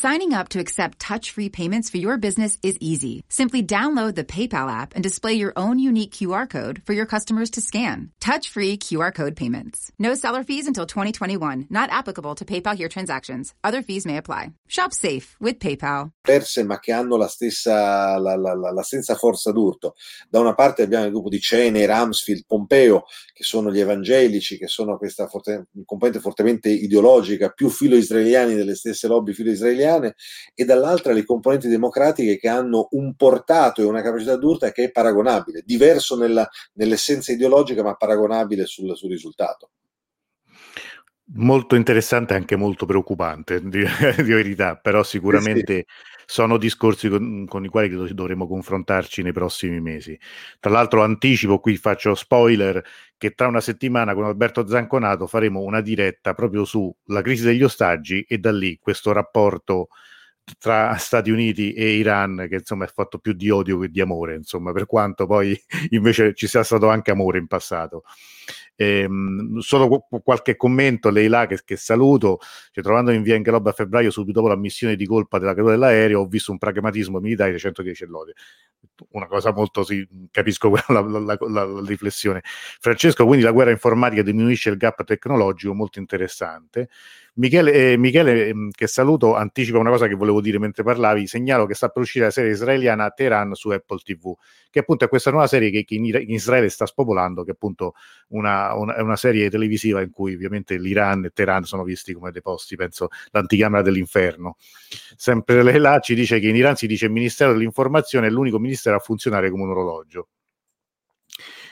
Signing up to accept touch-free payments for your business is easy. Simply download the PayPal app and display your own unique QR code for your customers to scan. Touch-free QR code payments. No seller fees until 2021. Not applicable to PayPal here transactions. Other fees may apply. Shop safe with PayPal. Perse ma che hanno la stessa, la, la, la, la stessa forza d'urto. Da una parte abbiamo il gruppo di Cene, Ramsfield, Pompeo, che sono gli evangelici, che sono questa forte, componente fortemente ideologica, più filo-israeliani delle stesse lobby filo-israeliane italiane e dall'altra le componenti democratiche che hanno un portato e una capacità d'urta che è paragonabile, diverso nella, nell'essenza ideologica ma paragonabile sul, sul risultato molto interessante e anche molto preoccupante, di, di verità, però sicuramente sì. sono discorsi con, con, i quali dovremo confrontarci nei prossimi mesi. Tra l'altro anticipo, qui faccio spoiler, che tra una settimana con Alberto Zanconato faremo una diretta proprio sulla crisi degli ostaggi e da lì questo rapporto tra Stati Uniti e Iran che insomma è fatto più di odio che di amore insomma per quanto poi invece ci sia stato anche amore in passato ehm, solo qualche commento lei là che, che saluto cioè, trovandomi in via Engelob a febbraio subito dopo la missione di colpa della caduta dell'aereo ho visto un pragmatismo militare di 110 lode una cosa molto sì, capisco la, la, la, la, riflessione. Francesco quindi la guerra informatica diminuisce il gap tecnologico molto interessante Michele, eh, Michele ehm, che saluto, anticipa una cosa che volevo dire mentre parlavi. Segnalo che sta per uscire la serie israeliana Teheran su Apple TV, che appunto è questa nuova serie che, che in, in, Israele sta spopolando, che appunto una, una, è una serie televisiva in cui ovviamente l'Iran e Teheran sono visti come dei posti, penso, l'anticamera dell'inferno. Sempre là ci dice che in Iran si dice Ministero dell'Informazione è l'unico ministero a funzionare come un orologio.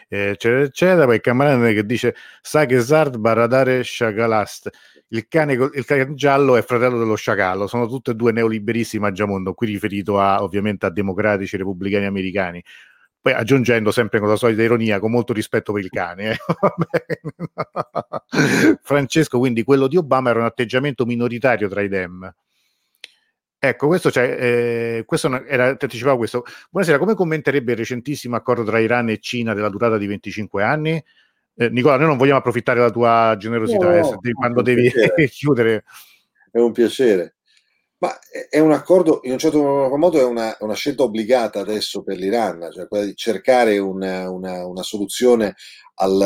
Eccetera, eccetera. Poi Camarane che dice Sagesard Baradare Shagalast. Il cane, il cane giallo è fratello dello sciacallo, sono tutte e due neoliberisti mangiamondo, qui riferito a, ovviamente a democratici repubblicani americani poi aggiungendo sempre con la solita ironia, con molto rispetto per il cane. Eh. Francesco, quindi quello di Obama era un atteggiamento minoritario tra i Dem. Ecco, questo, eh, questo era, anticipavo questo. Buonasera, come commenterebbe il recentissimo accordo tra Iran e Cina della durata di 25 anni? Eh, Nicola, noi non vogliamo approfittare della tua generosità no, no, eh, quando devi chiudere. È un piacere. Ma è un accordo, in un certo modo è una, una scelta obbligata adesso per l'Iran, cioè quella di cercare una, una, una soluzione al,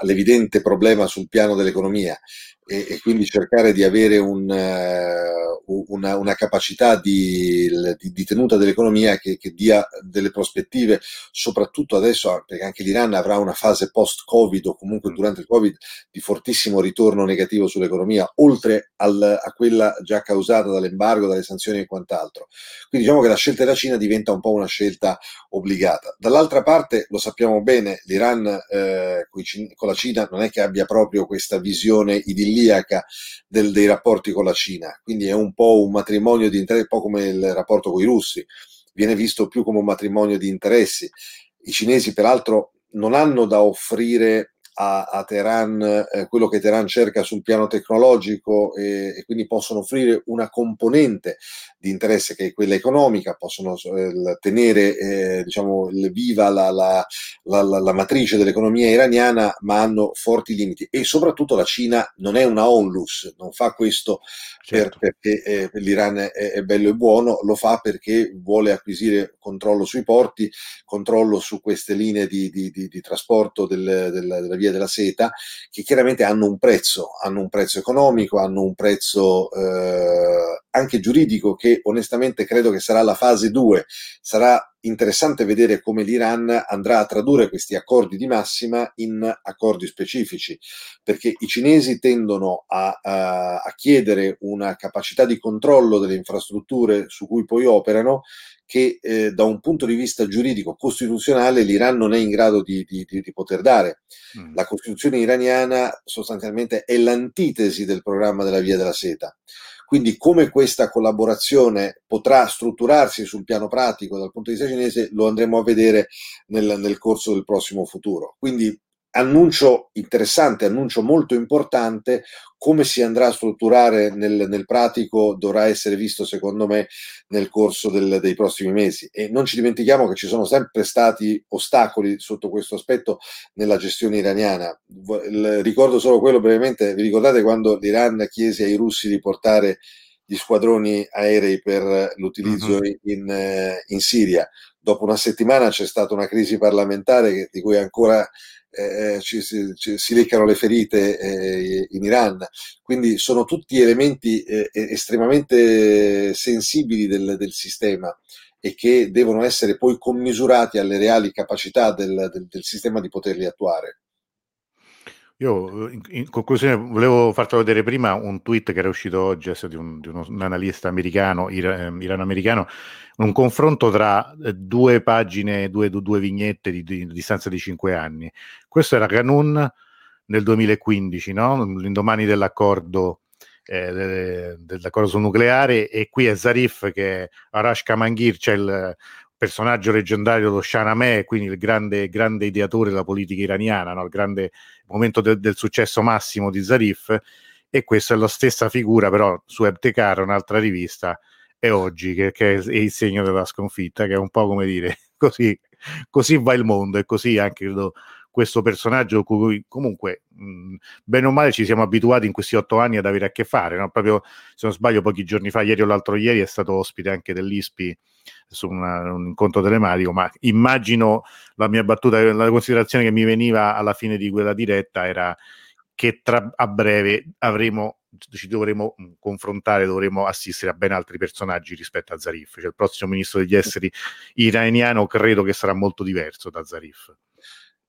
all'evidente problema sul piano dell'economia e, e quindi cercare di avere un, uh, una, una, capacità di, di, di tenuta dell'economia che, che, dia delle prospettive, soprattutto adesso, perché anche l'Iran avrà una fase post-Covid o comunque mm. durante il Covid di fortissimo ritorno negativo sull'economia, oltre al, a quella già causata dall'embargo, dalle sanzioni e quant'altro. Quindi diciamo che la scelta della Cina diventa un po' una scelta obbligata. Dall'altra parte, lo sappiamo bene, l'Iran eh, con la Cina non è che abbia proprio questa visione idilliaca idilliaca del, dei rapporti con la Cina, quindi è un po' un matrimonio di interessi, un po' come il rapporto con i russi, viene visto più come un matrimonio di interessi. I cinesi peraltro non hanno da offrire a, a Teheran eh, quello che Teheran cerca sul piano tecnologico e, e, quindi possono offrire una componente di interesse che è quella economica, possono eh, tenere eh, diciamo, viva la, la, la, la, matrice dell'economia iraniana, ma hanno forti limiti e soprattutto la Cina non è una onlus, non fa questo certo. per, perché eh, l'Iran è, è, bello e buono, lo fa perché vuole acquisire controllo sui porti, controllo su queste linee di, di, di, di trasporto del, del, della via della seta, che chiaramente hanno un prezzo, hanno un prezzo economico, hanno un prezzo eh, anche giuridico che onestamente credo che sarà la fase 2. Sarà interessante vedere come l'Iran andrà a tradurre questi accordi di massima in accordi specifici, perché i cinesi tendono a, a, a chiedere una capacità di controllo delle infrastrutture su cui poi operano che eh, da un punto di vista giuridico costituzionale l'Iran non è in grado di, di, di, di poter dare. Mm. La Costituzione iraniana sostanzialmente è l'antitesi del programma della Via della Seta. Quindi come questa collaborazione potrà strutturarsi sul piano pratico dal punto di vista cinese lo andremo a vedere nel, nel corso del prossimo futuro. Quindi annuncio interessante, annuncio molto importante, come si andrà a strutturare nel, nel pratico dovrà essere visto secondo me nel corso del, dei prossimi mesi e non ci dimentichiamo che ci sono sempre stati ostacoli sotto questo aspetto nella gestione iraniana. Ricordo solo quello brevemente, vi ricordate quando l'Iran chiese ai russi di portare gli squadroni aerei per l'utilizzo uh-huh. in, in Siria? Dopo una settimana c'è stata una crisi parlamentare di cui ancora eh, ci, ci, si leccano le ferite eh, in Iran. Quindi sono tutti elementi eh, estremamente sensibili del, del, sistema e che devono essere poi commisurati alle reali capacità del, del, del sistema di poterli attuare. Io in, conclusione volevo farti vedere prima un tweet che era uscito oggi di un, di uno, un analista americano, ehm, irano-americano, un confronto tra eh, due pagine, due, due vignette di, di, distanza di cinque anni. Questo era Canun nel 2015, no? l'indomani dell'accordo, eh, dell'accordo sul nucleare, e qui è Zarif che è Arash Kamangir, c'è il personaggio leggendario dello Shahnameh, quindi il grande, grande ideatore della politica iraniana, no? il grande momento de- del successo massimo di Zarif, e questa è la stessa figura, però su Ebtekar, un'altra rivista, è oggi, che, che, è il segno della sconfitta, che è un po' come dire, così, così va il mondo, e così anche credo questo personaggio cui comunque mh, bene o male ci siamo abituati in questi otto anni ad avere a che fare, no? proprio se non sbaglio pochi giorni fa, ieri o l'altro ieri è stato ospite anche dell'ISPI su una, un incontro telematico, ma immagino la mia battuta, la considerazione che mi veniva alla fine di quella diretta era che tra, a breve avremo ci dovremo confrontare, dovremo assistere a ben altri personaggi rispetto a Zarif. Cioè, il prossimo ministro degli esteri iraniano credo che sarà molto diverso da Zarif.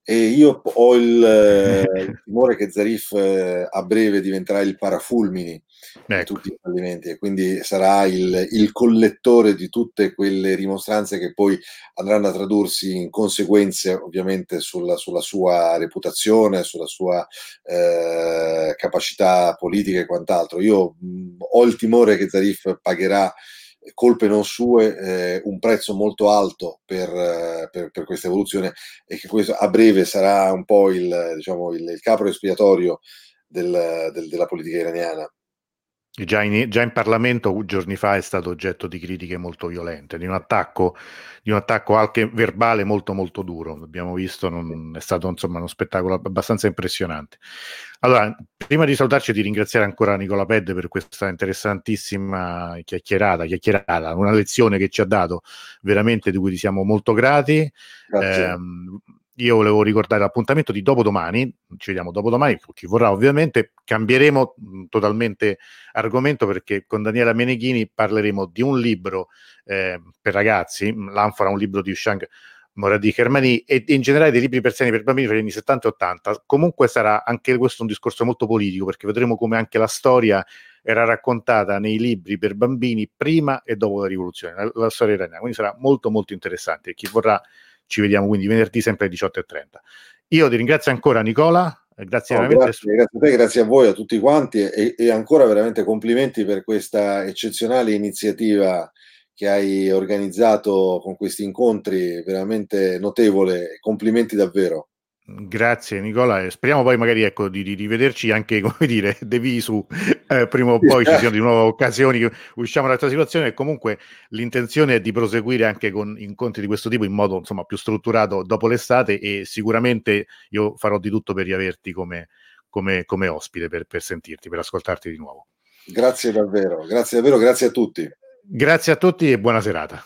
E io ho il, il timore che Zarif eh, a breve diventerà il parafulmini ecco. di tutti i fallimenti e quindi sarà il, il, collettore di tutte quelle rimostranze che poi andranno a tradursi in conseguenze ovviamente sulla, sulla sua reputazione, sulla sua eh, capacità politica e quant'altro. Io mh, ho il timore che Zarif pagherà colpe non sue, eh, un prezzo molto alto per, eh, per, per, questa evoluzione e che questo a breve sarà un po' il, diciamo, il, il capro espiatorio del, del, della politica iraniana. Già in, già in, Parlamento giorni fa è stato oggetto di critiche molto violente, di un attacco, di un attacco anche verbale molto molto duro. Abbiamo visto, non, è stato insomma uno spettacolo abbastanza impressionante. Allora, prima di salutarci di ringraziare ancora Nicola Ped per questa interessantissima chiacchierata, chiacchierata, una lezione che ci ha dato veramente di cui ti siamo molto grati. Eh, io volevo ricordare l'appuntamento di dopodomani, ci vediamo dopodomani, chi vorrà ovviamente, cambieremo mh, totalmente argomento perché con Daniela Meneghini parleremo di un libro eh, per ragazzi, l'Anfora, un libro di Ushang Moradi Germani e in generale dei libri persiani per bambini per gli anni 70 e 80. Comunque sarà anche questo un discorso molto politico perché vedremo come anche la storia era raccontata nei libri per bambini prima e dopo la rivoluzione, la, la storia iraniana. Quindi sarà molto molto interessante. Chi vorrà ci vediamo quindi venerdì sempre alle 18.30. Io ti ringrazio ancora Nicola. Grazie, no, grazie, grazie, a te, grazie a voi, a tutti quanti e, e ancora veramente complimenti per questa eccezionale iniziativa che hai organizzato con questi incontri, veramente notevole. Complimenti davvero. Grazie Nicola, e speriamo poi magari ecco, di, di rivederci anche come dire devi su eh, prima o poi ci siano di nuove occasioni che usciamo da questa situazione e comunque l'intenzione è di proseguire anche con incontri di questo tipo in modo insomma più strutturato dopo l'estate e sicuramente io farò di tutto per riaverti come, come, come ospite per, per sentirti, per ascoltarti di nuovo. Grazie davvero, grazie davvero, grazie a tutti. Grazie a tutti e buona serata.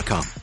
Indeed.com.